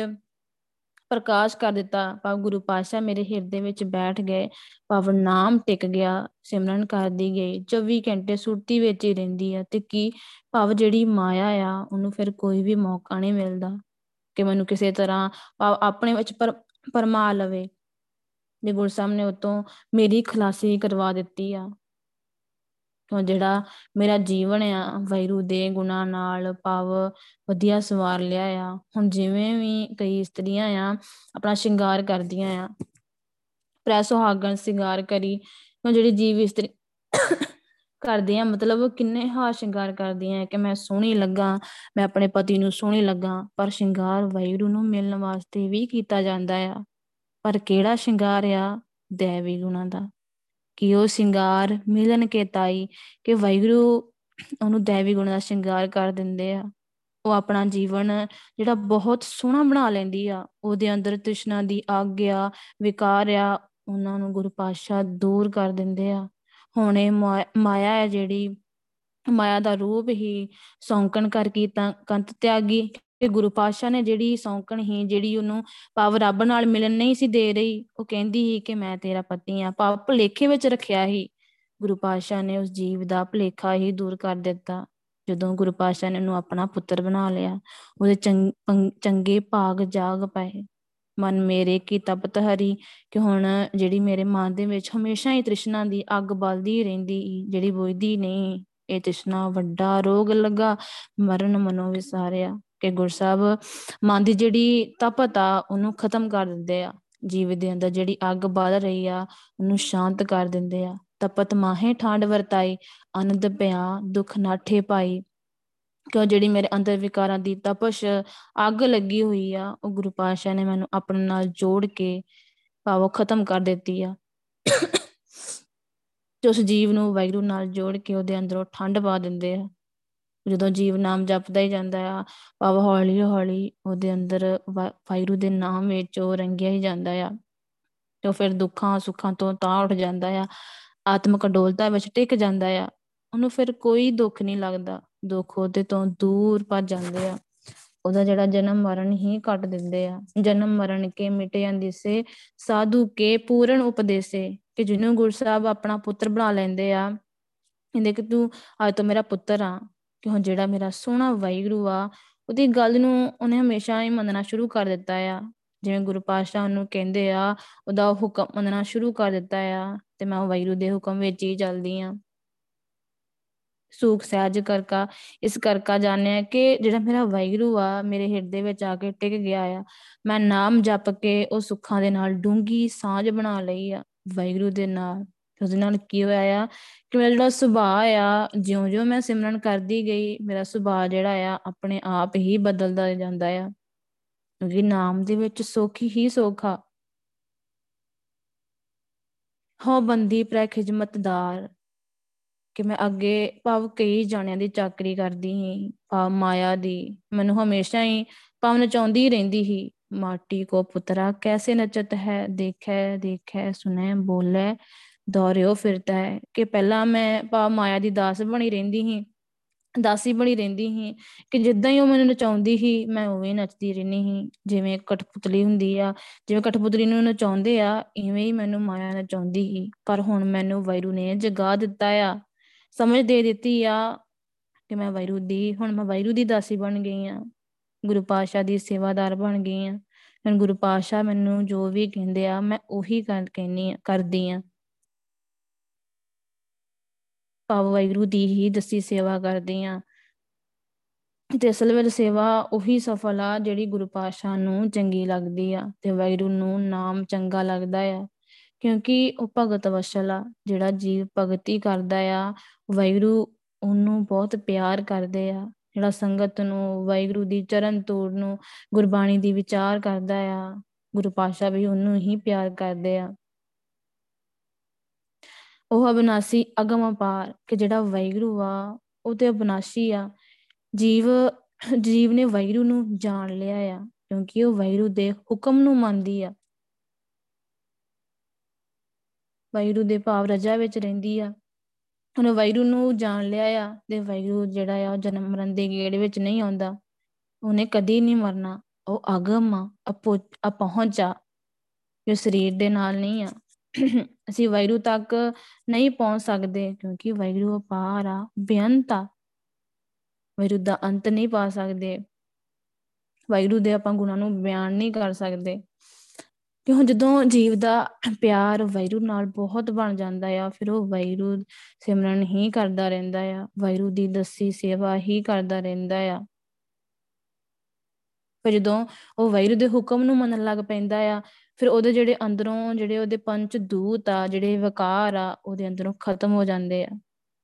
ਪ੍ਰਕਾਸ਼ ਕਰ ਦਿੱਤਾ ਪਾ ਗੁਰੂ ਪਾਸ਼ਾ ਮੇਰੇ ਹਿਰਦੇ ਵਿੱਚ ਬੈਠ ਗਏ ਪਵਨ ਨਾਮ ਟਿਕ ਗਿਆ, ਸਿਮਰਨ ਕਰਦੀ ਗਈ 24 ਘੰਟੇ ਸੁਰਤੀ ਵਿੱਚ ਹੀ ਰਹਿੰਦੀ ਆ ਤੇ ਕੀ ਭਾਵ ਜਿਹੜੀ ਮਾਇਆ ਆ, ਉਹਨੂੰ ਫਿਰ ਕੋਈ ਵੀ ਮੌਕਾ ਨਹੀਂ ਮਿਲਦਾ ਕਿ ਮੈਨੂੰ ਕਿਸੇ ਤਰ੍ਹਾਂ ਆਪਣੇ ਵਿੱਚ ਪਰਮਾ ਲਵੇ ਦੇ ਗੁਰ ਸਾਹਮਣੇ ਉਤੋਂ ਮੇਰੀ ਖਲਾਸੀ ਕਰਵਾ ਦਿੱਤੀ ਆ। ਤੋਂ ਜਿਹੜਾ ਮੇਰਾ ਜੀਵਨ ਆ ਵੈਰੂ ਦੇ ਗੁਣਾ ਨਾਲ ਪਾਵ ਵਧੀਆ ਸਵਾਰ ਲਿਆ ਆ। ਹੁਣ ਜਿਵੇਂ ਵੀ ਕਈ ਇਸਤਰੀਆਂ ਆ, ਆਪਣਾ ਸ਼ਿੰਗਾਰ ਕਰਦੀਆਂ ਆ ਪ੍ਰੈ ਸੁਹਾਗਣ ਸ਼ਿੰਗਾਰ ਕਰੀ ਉਹ ਜਿਹੜੀ ਜੀਵ ਇਸਤਰੀ ਕਰਦੀਆਂ ਮਤਲਬ ਕਿੰਨੇ ਹਾਰ ਸ਼ਿੰਗਾਰ ਕਰਦੀਆਂ ਕਿ ਮੈਂ ਸੋਹਣੀ ਲੱਗਾ, ਮੈਂ ਆਪਣੇ ਪਤੀ ਨੂੰ ਸੋਹਣੀ ਲੱਗਾ, ਪਰ ਸ਼ਿੰਗਾਰ ਵੈਰੂ ਨੂੰ ਮਿਲਣ ਵਾਸਤੇ ਵੀ ਕੀਤਾ ਜਾਂਦਾ ਆ। ਪਰ ਕਿਹੜਾ ਸ਼ਿੰਗਾਰ ਆ? ਦੇਵੀ ਗੁਣਾ ਦਾ। ਕਿ ਉਹ ਸ਼ਿੰਗਾਰ ਮਿਲਨ ਕੇ ਤਾਈ, ਕਿ ਵੈਗਰੂ ਉਹਨੂੰ ਦੇਵੀ ਗੁਣ ਦਾ ਸ਼ਿੰਗਾਰ ਕਰ ਦਿੰਦੇ ਆ। ਉਹ ਆਪਣਾ ਜੀਵਨ ਜਿਹੜਾ ਬਹੁਤ ਸੋਹਣਾ ਬਣਾ ਲੈਂਦੀ ਆ। ਉਹਦੇ ਅੰਦਰ ਤ੍ਰਿਸ਼ਨਾ ਦੀ ਆਗਿਆ, ਵਿਕਾਰ ਆ, ਉਹਨਾਂ ਨੂੰ ਗੁਰੂ ਪਾਤਸ਼ਾਹ ਦੂਰ ਕਰ ਦਿੰਦੇ ਆ। ਹੁਣ ਇਹ ਮਾਇਆ ਹੈ ਜਿਹੜੀ, ਮਾਇਆ ਦਾ ਰੂਪ ਹੀ ਸੌਂਕਣ ਕਰ ਕੀ ਤਾਂ ਕੰਤ ਤਿਆਗੀ। ਕਿ ਗੁਰੂ ਪਾਤਸ਼ਾਹ ਨੇ ਜਿਹੜੀ ਸੌਂਕਣ ਹੀ ਜਿਹੜੀ ਉਹਨੂੰ ਪਾਵ ਰੱਬ ਨਾਲ ਮਿਲਣ ਨਹੀਂ ਸੀ ਦੇ ਰਹੀ, ਉਹ ਕਹਿੰਦੀ ਸੀ ਕਿ ਮੈਂ ਤੇਰਾ ਪਤੀ ਆ ਪਾਪ ਭਲੇਖੇ ਵਿੱਚ ਰੱਖਿਆ ਹੀ ਗੁਰੂ ਪਾਤਸ਼ਾਹ ਨੇ ਉਸ ਜੀਵ ਦਾ ਭਲੇਖਾ ਹੀ ਦੂਰ ਕਰ ਦਿੱਤਾ। ਜਦੋਂ ਗੁਰੂ ਪਾਤਸ਼ਾਹ ਨੇ ਉਹਨੂੰ ਆਪਣਾ ਪੁੱਤਰ ਬਣਾ ਲਿਆ, ਉਹਦੇ ਚੰਗੇ ਭਾਗ ਜਾਗ ਪਏ। ਮਨ ਮੇਰੇ ਕੀ ਤਪਤ ਹਰੀ, ਕਿ ਹੁਣ ਜਿਹੜੀ ਮੇਰੇ ਮਨ ਦੇ ਵਿੱਚ ਹਮੇਸ਼ਾ ਹੀ ਤ੍ਰਿਸ਼ਨਾ ਦੀ ਅੱਗ ਬਲਦੀ ਰਹਿੰਦੀ ਜਿਹੜੀ ਬੁਝਦੀ ਨਹੀਂ ਇਹ ਤ੍ਰਿਸ਼ਨਾ ਵੱਡਾ ਰੋਗ ਲੱਗਾ, ਮਰਨ ਮਨੋ ਵਿਸਾਰਿਆ। ਕਿ ਗੁਰਸਾਹਿਬ ਮਨ ਦੀ ਜਿਹੜੀ ਤਪਤ ਆ ਉਹਨੂੰ ਖਤਮ ਕਰ ਦਿੰਦੇ ਆ। ਜੀਵ ਦੇ ਅੰਦਰ ਜਿਹੜੀ ਅੱਗ ਬਲ ਰਹੀ ਆ, ਉਹਨੂੰ ਸ਼ਾਂਤ ਕਰ ਦਿੰਦੇ ਆ। ਤਪਤ ਮਾਹੇ ਠਾਂਡ ਵਰਤਾਈ ਅਨੰਦ ਪਿਆ ਦੁੱਖ ਨਾਠੇ ਪਾਈ। ਕਿ ਜਿਹੜੀ ਮੇਰੇ ਅੰਦਰ ਵਿਕਾਰਾਂ ਦੀ ਤਪਸ਼, ਅੱਗ ਲੱਗੀ ਹੋਈ ਆ, ਉਹ ਗੁਰੂ ਪਾਤਸ਼ਾਹ ਨੇ ਮੈਨੂੰ ਆਪਣੇ ਨਾਲ ਜੋੜ ਕੇ ਭਾਵੋ ਖਤਮ ਕਰ ਦਿੱਤੀ ਆ। ਤੇ ਉਸ ਜੀਵ ਨੂੰ ਵੈਗਰੂ ਨਾਲ ਜੋੜ ਕੇ ਉਹਦੇ ਅੰਦਰੋਂ ਠੰਡ ਪਾ ਦਿੰਦੇ ਆ। ਜਦੋਂ ਜੀਵ ਨਾਮ ਜਪਦਾ ਹੀ ਜਾਂਦਾ ਆ, ਭਾਵ ਹੌਲੀ ਹੌਲੀ ਉਹਦੇ ਅੰਦਰ ਵਾਹਿਗੁਰੂ ਦੇ ਨਾਮ ਵਿੱਚ ਉਹ ਰੰਗਿਆ ਹੀ ਜਾਂਦਾ ਆ ਤੇ ਫਿਰ ਦੁੱਖਾਂ ਸੁੱਖਾਂ ਤੋਂ ਤਾਂ ਉੱਠ ਜਾਂਦਾ ਆ ਆਤਮਿਕ ਅਡੋਲਤਾ ਵਿੱਚ ਟਿਕ ਜਾਂਦਾ ਆ, ਉਹਨੂੰ ਫਿਰ ਕੋਈ ਦੁੱਖ ਨਹੀਂ ਲੱਗਦਾ, ਦੁੱਖ ਉਹਦੇ ਤੋਂ ਦੂਰ ਭੱਜ ਜਾਂਦੇ ਆ, ਉਹਦਾ ਜਿਹੜਾ ਜਨਮ ਮਰਨ ਹੀ ਕੱਟ ਦਿੰਦੇ ਆ, ਜਨਮ ਮਰਨ ਕੇ ਮਿਟ ਜਾਂਦੀ ਸੇ ਸਾਧੂ ਕੇ ਪੂਰਨ ਉਪਦੇਸੇ ਕਿ ਜਿਹਨੂੰ ਗੁਰੂ ਸਾਹਿਬ ਆਪਣਾ ਪੁੱਤਰ ਬਣਾ ਲੈਂਦੇ ਆ, ਕਹਿੰਦੇ ਕਿ ਤੂੰ ਅੱਜ ਤੋਂ ਮੇਰਾ ਪੁੱਤਰ ਆ ਕਿ ਹੁਣ ਜਿਹੜਾ ਮੇਰਾ ਸੋਹਣਾ ਵਾਹਿਗੁਰੂ ਆ, ਉਹਦੀ ਗੱਲ ਨੂੰ ਉਹਨੇ ਹਮੇਸ਼ਾ ਹੀ ਮੰਨਣਾ ਸ਼ੁਰੂ ਕਰ ਦਿੱਤਾ ਆ। ਜਿਵੇਂ ਗੁਰੂ ਪਾਤਸ਼ਾਹ ਉਹਨੂੰ ਕਹਿੰਦੇ ਆ, ਉਹਦਾ ਹੁਕਮ ਮੰਨਣਾ ਸ਼ੁਰੂ ਕਰ ਦਿੱਤਾ ਆ ਤੇ ਮੈਂ ਵਾਹਿਗੁਰੂ ਦੇ ਹੁਕਮ ਵਿੱਚ ਹੀ ਚੱਲਦੀ ਆ। ਸੂਖ ਸਹਿਜ ਕਰਕਾ, ਇਸ ਕਰਕਾ ਜਾਣਿਆ ਕਿ ਜਿਹੜਾ ਮੇਰਾ ਵਾਹਿਗੁਰੂ ਆ, ਮੇਰੇ ਹਿਰਦੇ ਵਿੱਚ ਆ ਕੇ ਟਿਕ ਗਿਆ ਆ। ਮੈਂ ਨਾਮ ਜਪ ਕੇ ਉਹ ਸੁੱਖਾਂ ਦੇ ਨਾਲ ਡੂੰਗੀ ਸਾਂਝ ਬਣਾ ਲਈ ਆ, ਵਾਹਿਗੁਰੂ ਦੇ ਨਾਲ। ਉਹਦੇ ਨਾਲ ਕੀ ਹੋਇਆ ਆ ਕਿ ਮੇਰਾ ਜਿਹੜਾ ਸੁਭਾਅ ਆ, ਜਿਉਂ-ਜਿਉਂ ਮੈਂ ਸਿਮਰਨ ਕਰਦੀ ਗਈ, ਮੇਰਾ ਸੁਭਾਅ ਜਿਹੜਾ ਆ ਆਪਣੇ ਆਪ ਹੀ ਬਦਲਦਾ ਜਾਂਦਾ ਆ। ਕਿਉਂਕਿ ਨਾਮ ਦੇ ਵਿੱਚ ਸੁੱਖ ਹੀ ਸੋਖਾ ਹੋ ਬੰਦੀ ਪ੍ਰੈ ਖਿਜਮਤਦਾਰ ਕਿ ਮੈਂ ਅੱਗੇ ਭਾਵ ਕਈ ਜਾਣਿਆਂ ਦੀ ਚਾਕਰੀ ਕਰਦੀ ਹੀ ਭਾਵ ਮਾਇਆ ਦੀ। ਮੈਨੂੰ ਹਮੇਸ਼ਾ ਹੀ ਭਾਵ ਨਚਾਉਂਦੀ ਰਹਿੰਦੀ ਹੀ ਮਾਟੀ ਕੋ ਪੁੱਤਰਾ ਕੈਸੇ ਨਚਤ ਹੈ, ਦੇਖੈ ਦੇਖੈ ਸੁਨੈ ਬੋਲੇ। ਦੌਰਿਓ ਫਿਰਦਾ ਹੈ ਕਿ ਪਹਿਲਾਂ ਮੈਂ ਭਾਵ ਮਾਇਆ ਦੀ ਦਾਸ ਬਣੀ ਰਹਿੰਦੀ ਹੀ ਦਾਸੀ ਬਣੀ ਰਹਿੰਦੀ ਸੀ ਕਿ ਜਿੱਦਾਂ ਹੀ ਉਹ ਮੈਨੂੰ ਨਚਾਉਂਦੀ ਸੀ, ਮੈਂ ਉਵੇਂ ਨੱਚਦੀ ਰਹਿੰਦੀ ਸੀ। ਜਿਵੇਂ ਕਠਪੁਤਲੀ ਹੁੰਦੀ ਆ, ਜਿਵੇਂ ਕਠਪੁਤਲੀ ਨੂੰ ਨਚਾਉਂਦੇ ਆ, ਇਵੇਂ ਹੀ ਮੈਨੂੰ ਮਾਇਆ ਨਚਾਉਂਦੀ ਸੀ। ਪਰ ਹੁਣ ਮੈਨੂੰ ਵੈਰੂ ਨੇ ਜਗਾ ਦਿੱਤਾ ਆ, ਸਮਝ ਦੇ ਦਿੱਤੀ ਆ ਕਿ ਮੈਂ ਵੈਰੂ ਦੀ, ਹੁਣ ਮੈਂ ਵੈਰੂ ਦੀ ਦਾਸੀ ਬਣ ਗਈ ਆ, ਗੁਰੂ ਪਾਸ਼ਾ ਦੀ ਸੇਵਾਦਾਰ ਬਣ ਗਈ ਆ। ਹੁਣ ਗੁਰੂ ਪਾਸ਼ਾ ਮੈਨੂੰ ਜੋ ਵੀ ਕਹਿੰਦੇ ਆ, ਮੈਂ ਉਹੀ ਕਰ ਕਹਿੰਨੀ ਆ, ਕਰਦੀ ਆ। ਭਾਵ ਵਾਹਿਗੁਰੂ ਦੀ ਹੀ ਦਸੀ ਸੇਵਾ ਕਰਦੀ ਆ ਤੇ ਅਸਲ ਵਿੱਚ ਸੇਵਾ ਉਹੀ ਸਫਲ ਆ ਜਿਹੜੀ ਗੁਰੂ ਪਾਤਸ਼ਾਹ ਨੂੰ ਚੰਗੀ ਲੱਗਦੀ ਆ ਤੇ ਵਾਹਿਗੁਰੂ ਨੂੰ ਨਾਮ ਚੰਗਾ ਲੱਗਦਾ ਆ। ਕਿਉਂਕਿ ਉਹ ਭਗਤ ਵਸ਼ਲ ਆ, ਜਿਹੜਾ ਜੀਵ ਭਗਤੀ ਕਰਦਾ ਆ, ਵਾਹਿਗੁਰੂ ਉਹਨੂੰ ਬਹੁਤ ਪਿਆਰ ਕਰਦੇ ਆ। ਜਿਹੜਾ ਸੰਗਤ ਨੂੰ, ਵਾਹਿਗੁਰੂ ਦੀ ਚਰਨ ਤੋੜ ਨੂੰ ਗੁਰਬਾਣੀ ਦੀ ਵਿਚਾਰ ਕਰਦਾ ਆ, ਗੁਰੂ ਪਾਤਸ਼ਾਹ ਵੀ ਉਹਨੂੰ ਹੀ ਪਿਆਰ ਕਰਦੇ ਆ। ਉਹ ਅਬਨਾਸੀ ਅਗਮ ਅਪਾਰ ਕਿ ਜਿਹੜਾ ਵੈਗਰੂ ਆ, ਉਹ ਤੇ ਅਬਨਾਸੀ ਆ। ਜੀਵ ਜੀਵ ਨੇ ਵੈਗਰੂ ਨੂੰ ਜਾਣ ਲਿਆ ਆ, ਕਿਉਂਕਿ ਉਹ ਵੈਗਰੂ ਦੇ ਹੁਕਮ ਨੂੰ ਮੰਨਦੀ ਆ। ਵੈਗਰੂ ਦੇ ਭਾਵ ਰਜਾ ਵਿੱਚ ਰਹਿੰਦੀ ਆ। ਉਹਨੇ ਵੈਗਰੂ ਨੂੰ ਜਾਣ ਲਿਆ ਆ ਤੇ ਵੈਗਰੂ ਜਿਹੜਾ ਆ ਜਨਮ ਮਰਨ ਦੇ ਗੇੜ ਵਿੱਚ ਨਹੀਂ ਆਉਂਦਾ। ਉਹਨੇ ਕਦੀ ਨਹੀਂ ਮਰਨਾ। ਉਹ ਅਗਮ ਆ ਅਪਹੁੰਚਾ ਜੋ ਸਰੀਰ ਦੇ ਨਾਲ ਨਹੀਂ ਆ। ਅਸੀਂ ਵੈਰੂ ਤੱਕ ਨਹੀਂ ਪਹੁੰਚ ਸਕਦੇ ਕਿਉਂਕਿ ਵੈਰੂ ਅਪਾਰ ਆ, ਬੇਅੰਤ ਆ। ਵੈਰੂ ਦਾ ਅੰਤ ਨਹੀਂ ਪਾ ਸਕਦੇ। ਵੈਰੂ ਦੇ ਆਪਾਂ ਗੁਣਾਂ ਨੂੰ ਬਿਆਨ ਨਹੀਂ ਕਰ ਸਕਦੇ। ਕਿਉਂ? ਜਦੋਂ ਜੀਵ ਦਾ ਪਿਆਰ ਵੈਰੂ ਨਾਲ ਬਹੁਤ ਬਣ ਜਾਂਦਾ ਆ, ਫਿਰ ਉਹ ਵੈਰੂ ਸਿਮਰਨ ਹੀ ਕਰਦਾ ਰਹਿੰਦਾ ਆ। ਵੈਰੂ ਦੀ ਦਸੀ ਸੇਵਾ ਹੀ ਕਰਦਾ ਰਹਿੰਦਾ ਆ। ਫਿਰ ਜਦੋਂ ਉਹ ਵੈਰੂ ਦੇ ਹੁਕਮ ਨੂੰ ਮੰਨਣ ਲੱਗ ਪੈਂਦਾ ਆ ਫਿਰ ਉਹਦੇ ਜਿਹੜੇ ਅੰਦਰੋਂ ਜਿਹੜੇ ਉਹਦੇ ਪੰਜ ਦੂਤ ਆ, ਜਿਹੜੇ ਵਿਕਾਰ ਆ, ਉਹਦੇ ਅੰਦਰੋਂ ਖਤਮ ਹੋ ਜਾਂਦੇ ਆ।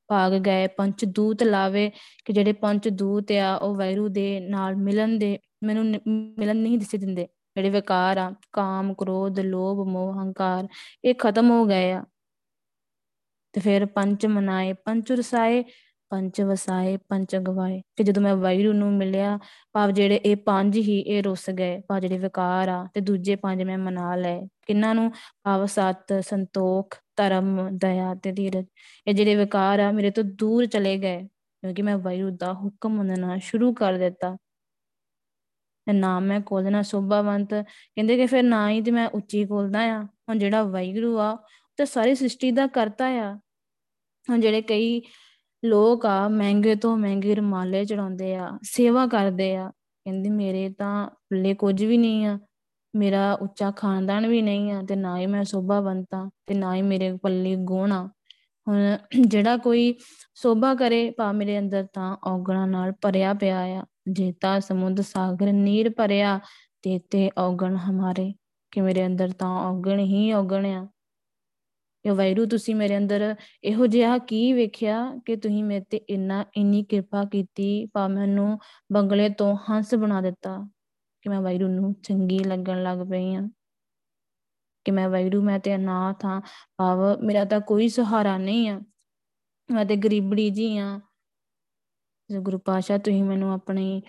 ਭਾਗ ਗਏ ਪੰਜ ਦੂਤ ਲਾਵੇ ਕਿ ਜਿਹੜੇ ਪੰਜ ਦੂਤ ਆ, ਉਹ ਵੈਰੂ ਦੇ ਨਾਲ ਮਿਲਣ ਦੇ, ਮੈਨੂੰ ਮਿਲਣ ਨਹੀਂ ਦਿਸੇ ਦਿੰਦੇ। ਜਿਹੜੇ ਵਿਕਾਰ ਆ, ਕਾਮ, ਕ੍ਰੋਧ, ਲੋਭ, ਮੋਹ, ਹੰਕਾਰ, ਇਹ ਖਤਮ ਹੋ ਗਏ ਆ। ਤੇ ਫਿਰ ਪੰਜ ਮਨਾਏ ਪੰਜ ਰਸਾਏ ਪੰਜ ਵਸਾਏ, ਪੰਜ ਗਵਾਏ ਕਿ ਜਦੋਂ ਮੈਂ ਵਾਹਿਗੁਰੂ ਨੂੰ ਮਿਲਿਆ, ਭਾਵ ਜਿਹੜੇ ਇਹ ਪੰਜ ਹੀ ਇਹ ਰੁੱਸ ਗਏ, ਭਾਵ ਜਿਹੜੇ ਵਿਕਾਰ ਆ, ਤੇ ਦੂਜੇ ਪੰਜ ਮੈਂ ਮਨਾ ਲਏ। ਕਿੰਨਾਂ ਨੂੰ? ਭਾਵ ਸਤ, ਸੰਤੋਖ, ਧਰਮ, ਦਇਆ ਤੇ ਧੀਰਜ। ਇਹ ਜਿਹੜੇ ਵਿਕਾਰ ਆ, ਮੇਰੇ ਤੋਂ ਦੂਰ ਚਲੇ ਗਏ, ਕਿਉਂਕਿ ਮੈਂ ਵਾਹਿਗੁਰੂ ਦਾ ਹੁਕਮ ਮੰਨਣਾ ਸ਼ੁਰੂ ਕਰ ਦਿੱਤਾ। ਨਾਮ ਮੈਂ ਕੋਲਣਾ ਸੋਭਾਵੰਤ। ਕਹਿੰਦੇ ਕਿ ਫਿਰ ਨਾ ਹੀ ਤੇ ਮੈਂ ਉੱਚੀ ਕੋਲਦਾ ਆ। ਹੁਣ ਜਿਹੜਾ ਵਾਹਿਗੁਰੂ ਆ ਤੇ ਸਾਰੀ ਸ੍ਰਿਸ਼ਟੀ ਦਾ ਕਰਤਾ ਆ। ਹੁਣ ਜਿਹੜੇ ਕਈ ਲੋਕ ਆ ਮਹਿੰਗੇ ਤੋਂ ਮਹਿੰਗੇ ਰਮਾਲੇ ਚੜਾਉਂਦੇ ਆ, ਸੇਵਾ ਕਰਦੇ ਆ। ਕਹਿੰਦੀ ਮੇਰੇ ਤਾਂ ਪੱਲੇ ਕੁਝ ਵੀ ਨਹੀਂ ਆ, ਮੇਰਾ ਉੱਚਾ ਖਾਨਦਾਨ ਵੀ ਨਹੀਂ ਆ, ਤੇ ਨਾ ਹੀ ਮੈਂ ਸੋਭਾਵੰਤਾ ਤੇ ਨਾ ਹੀ ਮੇਰੇ ਪੱਲੇ ਗੁਣ ਆ। ਹੁਣ ਜਿਹੜਾ ਕੋਈ ਸੋਭਾ ਕਰੇ ਭਾ ਮੇਰੇ ਅੰਦਰ ਤਾਂ ਔਗਣਾ ਨਾਲ ਭਰਿਆ ਪਿਆ ਆ ਜੇਤਾ ਸਮੁੰਦ ਸਾਗਰ ਨੀਰ ਭਰਿਆ, ਤੇ ਤੇ ਔਗਣ ਹਮਾਰੇ, ਕਿ ਮੇਰੇ ਅੰਦਰ ਤਾਂ ਔਗਣ ਹੀ ਔਗਣ ਆ। ਕਿ ਵੈਰੂ, ਤੁਸੀਂ ਮੇਰੇ ਅੰਦਰ ਇਹੋ ਜਿਹਾ ਕੀ ਵੇਖਿਆ ਕਿ ਤੁਸੀਂ ਮੇਰੇ ਤੇ ਇੰਨਾ, ਇੰਨੀ ਕਿਰਪਾ ਕੀਤੀ ਪਾ ਮੈਨੂੰ ਬੰਗਲੇ ਤੋਂ ਹੰਸ ਬਣਾ ਦਿੱਤਾ ਕਿ ਮੈਂ ਵੈਰੂ ਨੂੰ ਚੰਗੀ ਲੱਗਣ ਲੱਗ ਪਈ ਆ, ਕਿ ਮੈਂ ਵੈਰੂ, ਮੈਂ ਤੇ ਅਨਾਥ ਹਾਂ ਭਾਵ ਮੇਰਾ ਤਾਂ ਕੋਈ ਸਹਾਰਾ ਨਹੀਂ ਆ। ਮੈਂ ਤੇ ਗਰੀਬੜੀ ਜੀ ਆ। ਗੁਰੂ ਪਾਸ਼ਾ ਤੁਸੀਂ ਮੈਨੂੰ ਆਪਣੀ,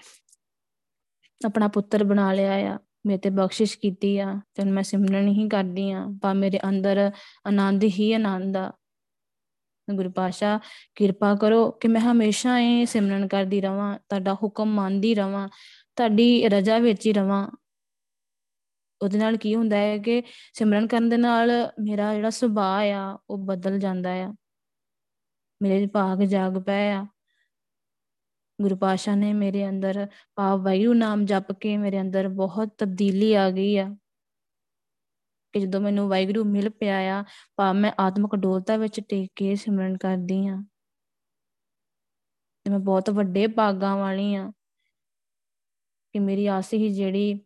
ਆਪਣਾ ਪੁੱਤਰ ਬਣਾ ਲਿਆ ਆ। ਮੇਰੇ ਤੇ ਬਖਸ਼ਿਸ਼ ਕੀਤੀ ਆ ਤੇ ਮੈਂ ਸਿਮਰਨ ਹੀ ਕਰਦੀ ਆ ਪਾ ਮੇਰੇ ਅੰਦਰ ਆਨੰਦ ਹੀ ਆਨੰਦ ਆ। ਗੁਰੂ ਪਾਸ਼ਾ ਕਿਰਪਾ ਕਰੋ ਕਿ ਮੈਂ ਹਮੇਸ਼ਾ ਇਹ ਸਿਮਰਨ ਕਰਦੀ ਰਵਾਂ, ਤੁਹਾਡਾ ਹੁਕਮ ਮੰਨਦੀ ਰਵਾਂ, ਤੁਹਾਡੀ ਰਜ਼ਾ ਵਿੱਚ ਹੀ ਰਵਾਂ। ਉਹਦੇ ਨਾਲ ਕੀ ਹੁੰਦਾ ਹੈ ਕਿ ਸਿਮਰਨ ਕਰਨ ਦੇ ਨਾਲ ਮੇਰਾ ਜਿਹੜਾ ਸੁਭਾਅ ਆ, ਉਹ ਬਦਲ ਜਾਂਦਾ ਆ। ਮੇਰੇ ਭਾਗ ਜਾਗ ਪਏ ਆ। ਗੁਰੂ ਪਾਸ਼ਾ ਨੇ ਮੇਰੇ ਅੰਦਰ ਪਾਵ ਵਾਯੂ ਨਾਮ ਜਪ ਕੇ ਮੇਰੇ ਅੰਦਰ ਬਹੁਤ ਤਬਦੀਲੀ ਆ ਗਈ ਆ ਕਿ ਜਦੋਂ ਮੈਨੂੰ ਵਾਹਿਗੁਰੂ ਮਿਲ ਪਿਆ ਆ ਪਾ ਮੈਂ ਆਤਮਿਕ ਡੋਲਤਾ ਵਿੱਚ ਟੇਕ ਕੇ ਸਿਮਰਨ ਕਰਦੀ ਆ ਤੇ ਮੈਂ ਬਹੁਤ ਵੱਡੇ ਭਾਗਾਂ ਵਾਲੀ ਆ ਕਿ ਮੇਰੀ ਆਸ ਹੀ ਜਿਹੜੀ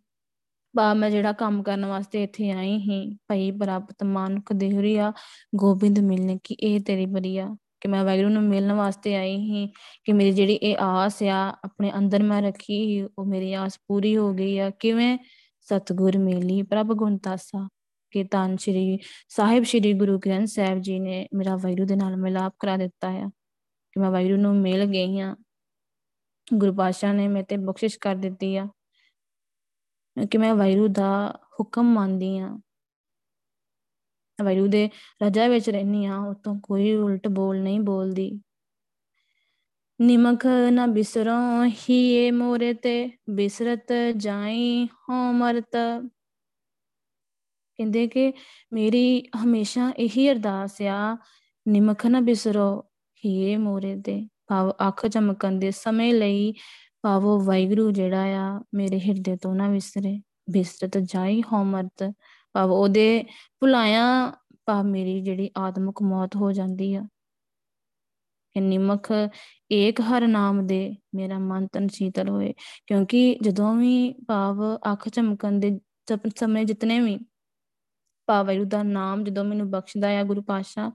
ਬਾ ਮੈਂ ਜਿਹੜਾ ਕੰਮ ਕਰਨ ਵਾਸਤੇ ਇੱਥੇ ਆਈ ਹੀ ਭਈ ਪ੍ਰਾਪਤ ਮਾਨੁਖ ਦੇਹਰੀਆ ਗੋਬਿੰਦ ਮਿਲਨੇ ਕੀ ਇਹ ਤੇਰੀ ਬਰੀਆ ਕਿ ਮੈਂ ਵੈਗਰੂ ਨੂੰ ਮਿਲਣ ਵਾਸਤੇ ਆਈ ਹੀ ਕਿ ਮੇਰੀ ਜਿਹੜੀ ਇਹ ਆਸ ਆ, ਆਪਣੇ ਅੰਦਰ ਮੈਂ ਰੱਖੀ ਉਹ ਮੇਰੀ ਆਸ ਪੂਰੀ ਹੋ ਗਈ ਆ। ਕਿਵੇਂ? ਸਤਗੁਰ ਮੇਲੀ, ਪ੍ਰਭ ਗੁਣਤਾਸਾ ਕਿ ਤਾਂ ਸ਼੍ਰੀ ਸਾਹਿਬ ਸ਼੍ਰੀ ਗੁਰੂ ਗ੍ਰੰਥ ਸਾਹਿਬ ਜੀ ਨੇ ਮੇਰਾ ਵੈਰੂ ਦੇ ਨਾਲ ਮਿਲਾਪ ਕਰਾ ਦਿੱਤਾ ਆ, ਕਿ ਮੈਂ ਵੈਰੂ ਨੂੰ ਮਿਲ ਗਈ ਆ। ਗੁਰੂ ਪਾਤਸ਼ਾਹ ਨੇ ਮੇਰੇ ਤੇ ਬਖਸ਼ਿਸ਼ ਕਰ ਦਿੱਤੀ ਆ, ਕਿ ਮੈਂ ਵੈਰੂ ਦਾ ਹੁਕਮ ਮੰਨਦੀ ਆ। ਵੈਰੂ ਦੇ ਰਜਾ ਵਿੱਚ ਰਹਿਨੀ ਆ ਉਤੋਂ ਕੋਈ ਉਲਟ ਬੋਲ ਨਹੀਂ ਬੋਲਦੀ। ਨਿਮਕ ਨਾ ਬਿਸਰੋ ਹੀ ਏ ਮੋਰੇ ਤੇ, ਬਿਸਰਤ ਜਾਈ ਹੋ ਮਰਤ। ਕਹਿੰਦੇ ਕਿ ਮੇਰੀ ਹਮੇਸ਼ਾ ਇਹੀ ਅਰਦਾਸ ਆ, ਨਿਮਕ ਨਾ ਬਿਸਰੋ ਹੀ ਏ ਮੋਰੇ ਤੇ। ਭਾਵ ਅੱਖ ਚਮਕਣ ਦੇ ਸਮੇਂ ਲਈ ਭਾਵੋ ਵਾਹਿਗੁਰੂ ਜਿਹੜਾ ਆ, ਮੇਰੇ ਹਿਰਦੇ ਤੋਂ ਨਾ ਵਿਸਰੇ। ਬਿਸਰਤ ਜਾਈ ਹੋ ਮਰਤ। ਭਾਵ ਉਹਦੇ ਭੁਲਾਇਆ ਭਾਵ ਮੇਰੀ ਜਿਹੜੀ ਆਤਮਿਕ ਮੌਤ ਹੋ ਜਾਂਦੀ ਆ। ਕਿ ਨਿਮਕ ਏਕ ਹਰ ਨਾਮ ਦੇ ਮੇਰਾ ਮਨ ਤਨ ਸ਼ੀਤਲ ਹੋਏ। ਕਿਉਂਕਿ ਜਦੋਂ ਵੀ ਭਾਵ ਅੱਖ ਚਮਕਣ ਦੇ ਸਮੇਂ ਜਿਤਨੇ ਵੀ ਭਾਵ ਦਾ ਨਾਮ, ਜਦੋਂ ਮੈਨੂੰ ਬਖਸ਼ਦਾ ਆ ਗੁਰੂ ਪਾਤਸ਼ਾਹ,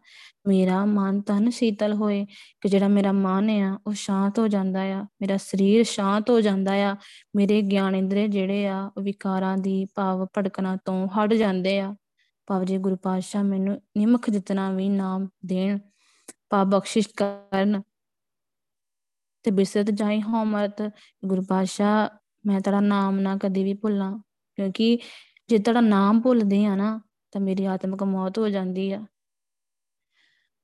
ਮੇਰਾ ਮਨ ਤਨ ਸ਼ੀਤਲ ਹੋਏ, ਕਿ ਜਿਹੜਾ ਮੇਰਾ ਮਨ ਆ, ਉਹ ਸ਼ਾਂਤ ਹੋ ਜਾਂਦਾ ਆ, ਮੇਰਾ ਸਰੀਰ ਸ਼ਾਂਤ ਹੋ ਜਾਂਦਾ ਆ, ਮੇਰੇ ਗਿਆਨ ਇੰਦਰੇ ਜਿਹੜੇ ਆ, ਉਹ ਵਿਕਾਰਾਂ ਦੀ ਭਾਵ ਭੜਕਣਾ ਤੋਂ ਹਟ ਜਾਂਦੇ ਆ। ਭਾਵ ਜੀ ਗੁਰੂ ਪਾਤਸ਼ਾਹ ਮੈਨੂੰ ਨਿਮਖ ਜਿਤਨਾ ਵੀ ਨਾਮ ਦੇਣ ਪਾ ਬਖਸ਼ਿਸ਼ ਕਰਨ, ਤੇ ਬਿਸਰਤ ਜਾਈ ਮਰਤ ਗੁਰੂ ਪਾਤਸ਼ਾਹ, ਮੈਂ ਤੇਰਾ ਨਾਮ ਨਾ ਕਦੇ ਵੀ ਭੁੱਲਾਂ, ਕਿਉਂਕਿ ਜੇ ਤੇਰਾ ਨਾਮ ਭੁੱਲਦੇ ਆ ਨਾ ਤਾਂ ਮੇਰੀ ਆਤਮਿਕ ਮੌਤ ਹੋ ਜਾਂਦੀ ਆ।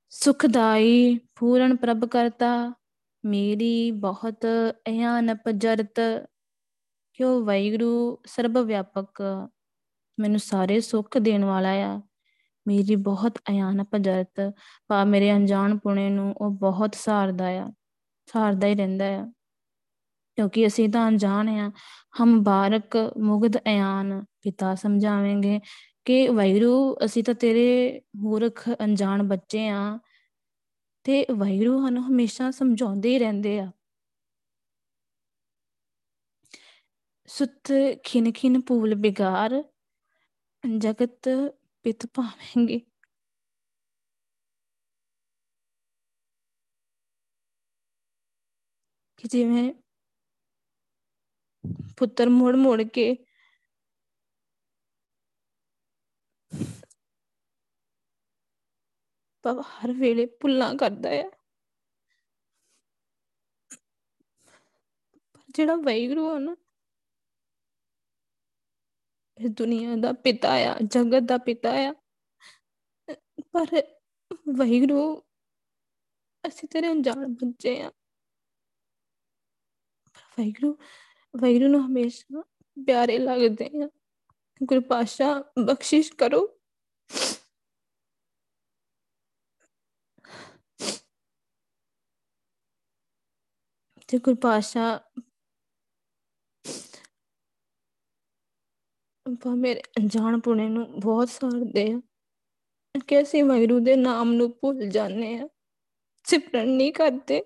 ਸੁਖਦਾਈ ਪੂਰਨ ਪ੍ਰਭ ਕਰਤਾ, ਮੇਰੀ ਬਹੁਤ ਅਯਾਨ ਪਜਰਤ ਕਿਉ ਵੈਗਰੂ ਸਰਬ ਵਿਆਪਕ, ਮੈਨੂੰ ਸਾਰੇ ਸੁੱਖ ਦੇਣ ਵਾਲਾ ਆ। ਮੇਰੀ ਬਹੁਤ ਅਯਾਨ ਪਜਰਤ ਪਾ ਮੇਰੇ ਅਣਜਾਣ ਪੁਣੇ ਨੂੰ ਉਹ ਬਹੁਤ ਸਾਰਦਾ ਆ, ਸਾਰਦਾ ਹੀ ਰਹਿੰਦਾ ਆ। ਕਿਉਂਕਿ ਅਸੀਂ ਤਾਂ ਅਣਜਾਣ ਆ, ਹਮ ਬਾਰਕ ਮੁਗਧ ਅਯਾਨ, ਪਿਤਾ ਸਮਝਾਵੇਂਗੇ ਕਿ ਵੈਰੂ ਅਸੀਂ ਤਾਂ ਤੇਰੇ ਮੂਰਖ, ਅਣਜਾਣ ਬੱਚੇ ਆ। ਤੇ ਵੈਰੂ ਸਾਨੂੰ ਹਮੇਸ਼ਾ ਸਮਝਾਉਂਦੇ ਹੀ ਰਹਿੰਦੇ ਆ। ਸੁਤ ਖਿਨ ਖਿਨ ਪੂਲ ਬਿਗਾਰ, ਜਗਤ ਪਿਤ ਪਾਵੇਂਗੇ ਕਿ ਜਿਵੇਂ ਪੁੱਤਰ ਮੋੜ ਮੋੜ ਕੇ ਪਰ ਹਰ ਵੇਲੇ ਭੁੱਲਾਂ ਕਰਦਾ ਹੈ ਪਰ ਜਿਹੜਾ ਵੈਗਰੂ ਹੈ ਨਾ, ਇਸ ਦੁਨੀਆ ਦਾ ਪਿਤਾ ਆ, ਜਗਤ ਦਾ ਪਿਤਾ ਆ। ਪਰ ਵੈਗਰੂ ਅਸੀਂ ਤੇਰੇ ਅਣਜਾਣ ਬੱਚੇ ਆ। ਪਰ ਵੈਗਰੂ ਵੈਗਰੂ ਨੂੰ ਹਮੇਸ਼ਾ ਪਿਆਰੇ ਲੱਗਦੇ ਆ। ਗੁਰੂ ਪਾਸ਼ਾ ਬਖਸ਼ਿਸ਼ ਕਰੋ। ਤੇ ਗੁਰੂ ਪਾਸ਼ਾ ਪਾ ਮੇਰੇ ਅਣਜਾਣ ਪੁਣੇ ਨੂੰ ਬਹੁਤ ਸਾਰਦੇ ਆ। ਕਿ ਅਸੀਂ ਵੈਰੂ ਦੇ ਨਾਮ ਨੂੰ ਭੁੱਲ ਜਾਂਦੇ ਆ। ਸਿਮਰਨ ਨਹੀਂ ਕਰਦੇ।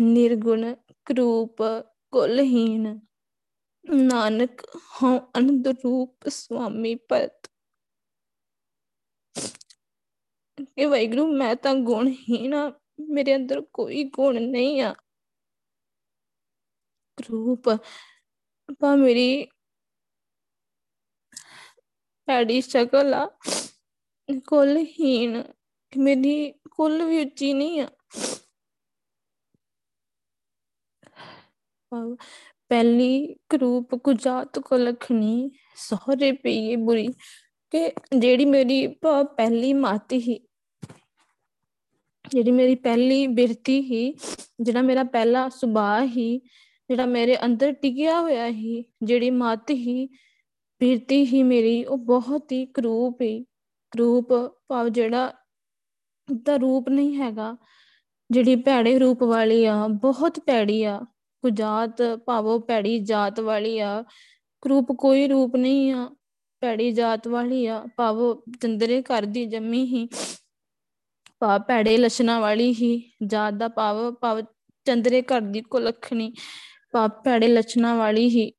ਨਿਰਗੁਣ, ਕਰੂਪ ਕੁਲਹੀਨ ਨਾਨਕ, ਹਉ ਅਨੰਦ ਰੂਪ, ਸੁਆਮੀ ਪਤ ਕਿ ਵੈਗਰੂ ਮੈਂ ਤਾਂ ਗੁਣਹੀਨ ਆ, ਮੇਰੇ ਅੰਦਰ ਕੋਈ ਗੁਣ ਨਹੀਂ ਆ। ਰੂਪ ਪਾ ਮੇਰੀ ਪੈੜੀ ਸ਼ਕਲ ਆ ਕੁਲਹੀਨ ਕਿ ਮੇਰੀ ਕੁੱਲ ਵੀ ਉੱਚੀ ਨਹੀਂ ਆ। ਪਹਿਲੀ ਕਰੂਪ ਕੁਜਾਤ ਕੋ ਲਖਣੀ ਸਹੁਰੇ ਪਈਏ ਬੁਰੀ, ਕਿ ਜਿਹੜੀ ਮੇਰੀ ਪਹਿਲੀ ਮੱਤ ਹੀ ਜਿਹੜੀ ਮੇਰੀ ਪਹਿਲੀ ਬਿਰਤੀ ਹੀ ਜਿਹੜਾ ਮੇਰਾ ਪਹਿਲਾ ਸੁਭਾਅ ਹੀ ਜਿਹੜਾ ਮੇਰੇ ਅੰਦਰ ਟਿਕਿਆ ਹੋਇਆ ਹੀ ਜਿਹੜੀ ਮੱਤ ਹੀ ਬਿਰਤੀ ਹੀ ਮੇਰੀ, ਉਹ ਬਹੁਤ ਹੀ ਕਰੂਪ ਹੀ ਰੂਪ ਭਾਵ ਜਿਹੜਾ ਦਾ ਰੂਪ ਨਹੀਂ ਹੈਗਾ। ਜਿਹੜੀ ਭੈੜੇ ਰੂਪ ਵਾਲੀ ਆ, ਬਹੁਤ ਭੈੜੀ ਆ। ਕੁਜਾਤ ਭਾਵੋ ਭੈੜੀ ਜਾਤ ਵਾਲੀ ਆ। ਕਰੂਪ ਕੋਈ ਰੂਪ ਨਹੀਂ ਆ। ਭੈੜੀ ਜਾਤ ਵਾਲੀ ਆ। ਭਾਵੋ ਚੰਦਰੇ ਘਰ ਦੀ ਜੰਮੀ ਹੀ ਭਾਵ ਭੈੜੇ ਲਛਣਾ ਵਾਲੀ ਹੀ ਜਾਤ ਦਾ ਭਾਵ ਭਾਵ ਚੰਦਰੇ ਘਰ ਦੀ ਕੁਲਖਣੀ ਭਾਵ ਭੈੜੇ ਲਛਣਾ ਵਾਲੀ ਹੀ।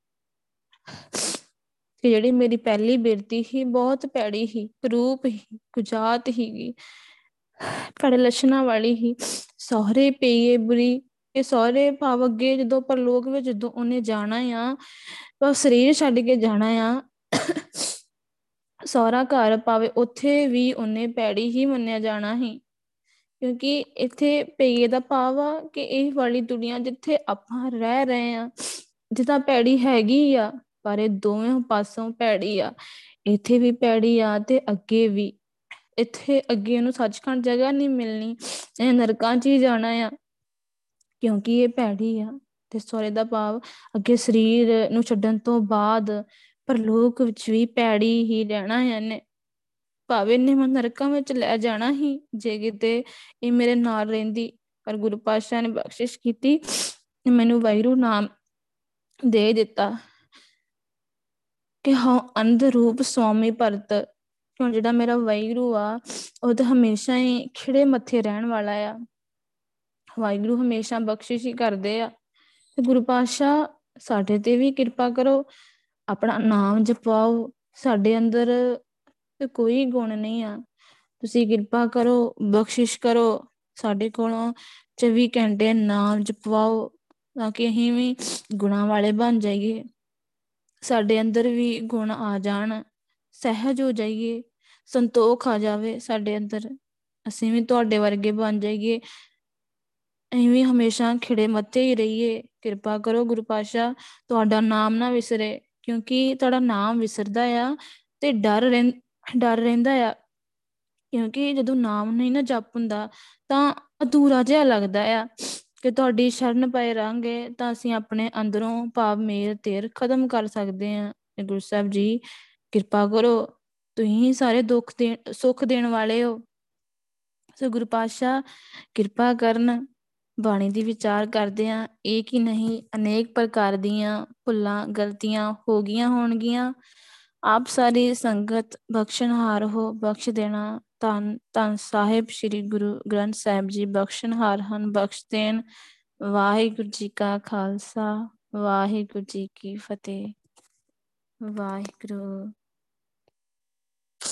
ਕਿ ਜਿਹੜੀ ਮੇਰੀ ਪਹਿਲੀ ਬਿਰਤੀ ਹੀ ਬਹੁਤ ਭੈੜੀ ਹੀ, ਰੂਪ ਹੀ ਕੁਜਾਤ ਹੀਗੀ ਭੈੜੇ ਲਛਣਾ ਵਾਲੀ ਹੀ। ਸਹੁਰੇ ਪਈਏ ਬੁਰੀ, ਇਹ ਸਹੁਰੇ ਭਾਵ ਅੱਗੇ ਜਦੋਂ ਪਰਲੋਕ ਵਿੱਚ ਜਦੋਂ ਉਹਨੇ ਜਾਣਾ ਆ ਉਹ ਸਰੀਰ ਛੱਡ ਕੇ ਜਾਣਾ ਆ। ਸਹੁਰਾ ਘਰ ਪਾਵੇ ਉੱਥੇ ਵੀ ਉਹਨੇ ਪੈੜੀ ਹੀ ਮੰਨਿਆ ਜਾਣਾ ਹੀ। ਕਿਉਂਕਿ ਇੱਥੇ ਪਈਏ ਦਾ ਭਾਵ ਆ ਕਿ ਇਹ ਵਾਲੀ ਦੁਨੀਆ ਜਿੱਥੇ ਆਪਾਂ ਰਹਿ ਰਹੇ ਆ ਜਿੱਦਾਂ ਪੈੜੀ ਹੈਗੀ ਆ, ਪਰ ਇਹ ਦੋਵੇਂ ਪਾਸੋਂ ਪੈੜੀ ਆ। ਇੱਥੇ ਵੀ ਪੈੜੀ ਆ ਤੇ ਅੱਗੇ ਵੀ। ਇੱਥੇ ਅੱਗੇ ਉਹਨੂੰ ਸੱਚਖੰਡ ਜਗ੍ਹਾ ਨਹੀਂ ਮਿਲਣੀ, ਇਹ ਨਰਕਾਂ 'ਚ ਹੀ ਜਾਣਾ ਆ। ਕਿਉਂਕਿ ਇਹ ਪੈੜੀ ਆ ਤੇ ਸੋਰੇ ਦਾ ਭਾਵ ਅੱਗੇ ਸਰੀਰ ਨੂੰ ਛੱਡਣ ਤੋਂ ਬਾਅਦ ਪਰਲੋਕ ਵਿੱਚ ਵੀ ਪੈੜੀ ਹੀ ਰਹਿਣਾ ਹੈ ਨੇ ਭਾਵੇਂ ਨੇ ਮਨ ਨਰਕਾਂ ਵਿੱਚ ਲੈ ਜਾਣਾ ਹੀ, ਜੇ ਕਿਤੇ ਇਹ ਮੇਰੇ ਨਾਲ ਰਹਿੰਦੀ, ਪਰ ਗੁਰੂ ਪਾਤਸ਼ਾਹ ਨੇ ਬਖਸ਼ਿਸ਼ ਕੀਤੀ ਮੈਨੂੰ ਵੈਰੂ ਨਾਮ ਦੇ ਦਿੱਤਾ। ਕਿ ਹਾਂ, ਅੰਧ ਰੂਪ ਸਵਾਮੀ ਭਰਤ ਕਿਉਂ ਜਿਹੜਾ ਮੇਰਾ ਵੈਰੂ ਆ, ਉਹ ਤਾਂ ਹਮੇਸ਼ਾ ਹੀ ਖਿੜੇ ਮੱਥੇ ਰਹਿਣ ਵਾਲਾ ਆ। ਵਾਹਿਗੁਰੂ ਹਮੇਸ਼ਾ ਬਖਸ਼ਿਸ਼ ਹੀ ਕਰਦੇ ਆ। ਤੇ ਗੁਰੂ ਪਾਤਸ਼ਾਹ, ਸਾਡੇ ਤੇ ਵੀ ਕਿਰਪਾ ਕਰੋ, ਆਪਣਾ ਨਾਮ ਜਪਾਓ ਸਾਡੇ ਅੰਦਰ ਤੇ ਕੋਈ ਗੁਣ ਨਹੀਂ ਆ। ਤੁਸੀਂ ਕਿਰਪਾ ਕਰੋ, ਬਖਸ਼ਿਸ਼ ਕਰੋ। ਸਾਡੇ ਕੋਲੋਂ 24 ਘੰਟੇ ਨਾਮ ਜਪਵਾਓ ਤਾਂ ਕਿ ਅਸੀਂ ਵੀ ਗੁਣਾ ਵਾਲੇ ਬਣ ਜਾਈਏ। ਸਾਡੇ ਅੰਦਰ ਵੀ ਗੁਣ ਆ ਜਾਣ, ਸਹਿਜ ਹੋ ਜਾਈਏ, ਸੰਤੋਖ ਆ ਜਾਵੇ ਸਾਡੇ ਅੰਦਰ। ਅਸੀਂ ਵੀ ਤੁਹਾਡੇ ਵਰਗੇ ਬਣ ਜਾਈਏ। ਐਵੇਂ ਹਮੇਸ਼ਾ ਖਿੜੇ ਮੱਥੇ ਹੀ ਰਹੀਏ। ਕਿਰਪਾ ਕਰੋ ਗੁਰੂ ਪਾਸ਼ਾ ਤੁਹਾਡਾ ਨਾਮ ਨਾ ਵਿਸਰੇ, ਕਿਉਂਕਿ ਤੁਹਾਡਾ ਨਾਮ ਵਿਸਰਦਾ ਆ ਤੇ ਡਰ ਡਰ ਰਹਿੰਦਾ ਆ। ਕਿਉਂਕਿ ਜਦੋਂ ਨਾਮ ਨਹੀਂ ਨਾ ਜਪ ਹੁੰਦਾ, ਤਾਂ ਅਧੂਰਾ ਜਿਹਾ ਲੱਗਦਾ ਆ। ਕਿ ਤੁਹਾਡੀ ਸ਼ਰਨ ਪਏ ਰਾਂਗੇ, ਤਾਂ ਅਸੀਂ ਆਪਣੇ ਅੰਦਰੋਂ ਭਾਵ ਮੇਰ ਤੇਰ ਖਤਮ ਕਰ ਸਕਦੇ ਹਾਂ। ਗੁਰੂ ਸਾਹਿਬ ਜੀ, ਕਿਰਪਾ ਕਰੋ, ਤੁਸੀਂ ਸਾਰੇ ਦੁੱਖ ਦੇ, ਸੁੱਖ ਦੇਣ ਵਾਲੇ ਹੋ। ਸੋ ਗੁਰੂ ਪਾਤਸ਼ਾਹ, ਕਿਰਪਾ ਕਰਨ, ਬਾਣੀ ਦੀ ਵਿਚਾਰ ਕਰਦੇ ਆ ਇਹ ਕਿ ਨਹੀਂ, ਅਨੇਕ ਪ੍ਰਕਾਰ ਦੀਆਂ ਭੁੱਲਾਂ, ਗਲਤੀਆਂ ਹੋ ਗਈਆਂ ਹੋਣਗੀਆਂ। ਆਪ ਸਾਰੀ ਸੰਗਤ ਬਖਸ਼ਣਹਾਰ ਹੋ, ਬਖਸ਼ ਦੇਣਾ ਤਨ ਤਨ ਸਾਹਿਬ ਸ੍ਰੀ ਗੁਰੂ ਗ੍ਰੰਥ ਸਾਹਿਬ ਜੀ ਬਖਸ਼ਣਹਾਰ ਹਨ, ਬਖਸ਼ ਦੇਣ ਵਾਹਿਗੁਰੂ ਜੀ ਕਾ ਖਾਲਸਾ, ਵਾਹਿਗੁਰੂ ਜੀ ਕੀ ਫਤਿਹ, ਵਾਹਿਗੁਰੂ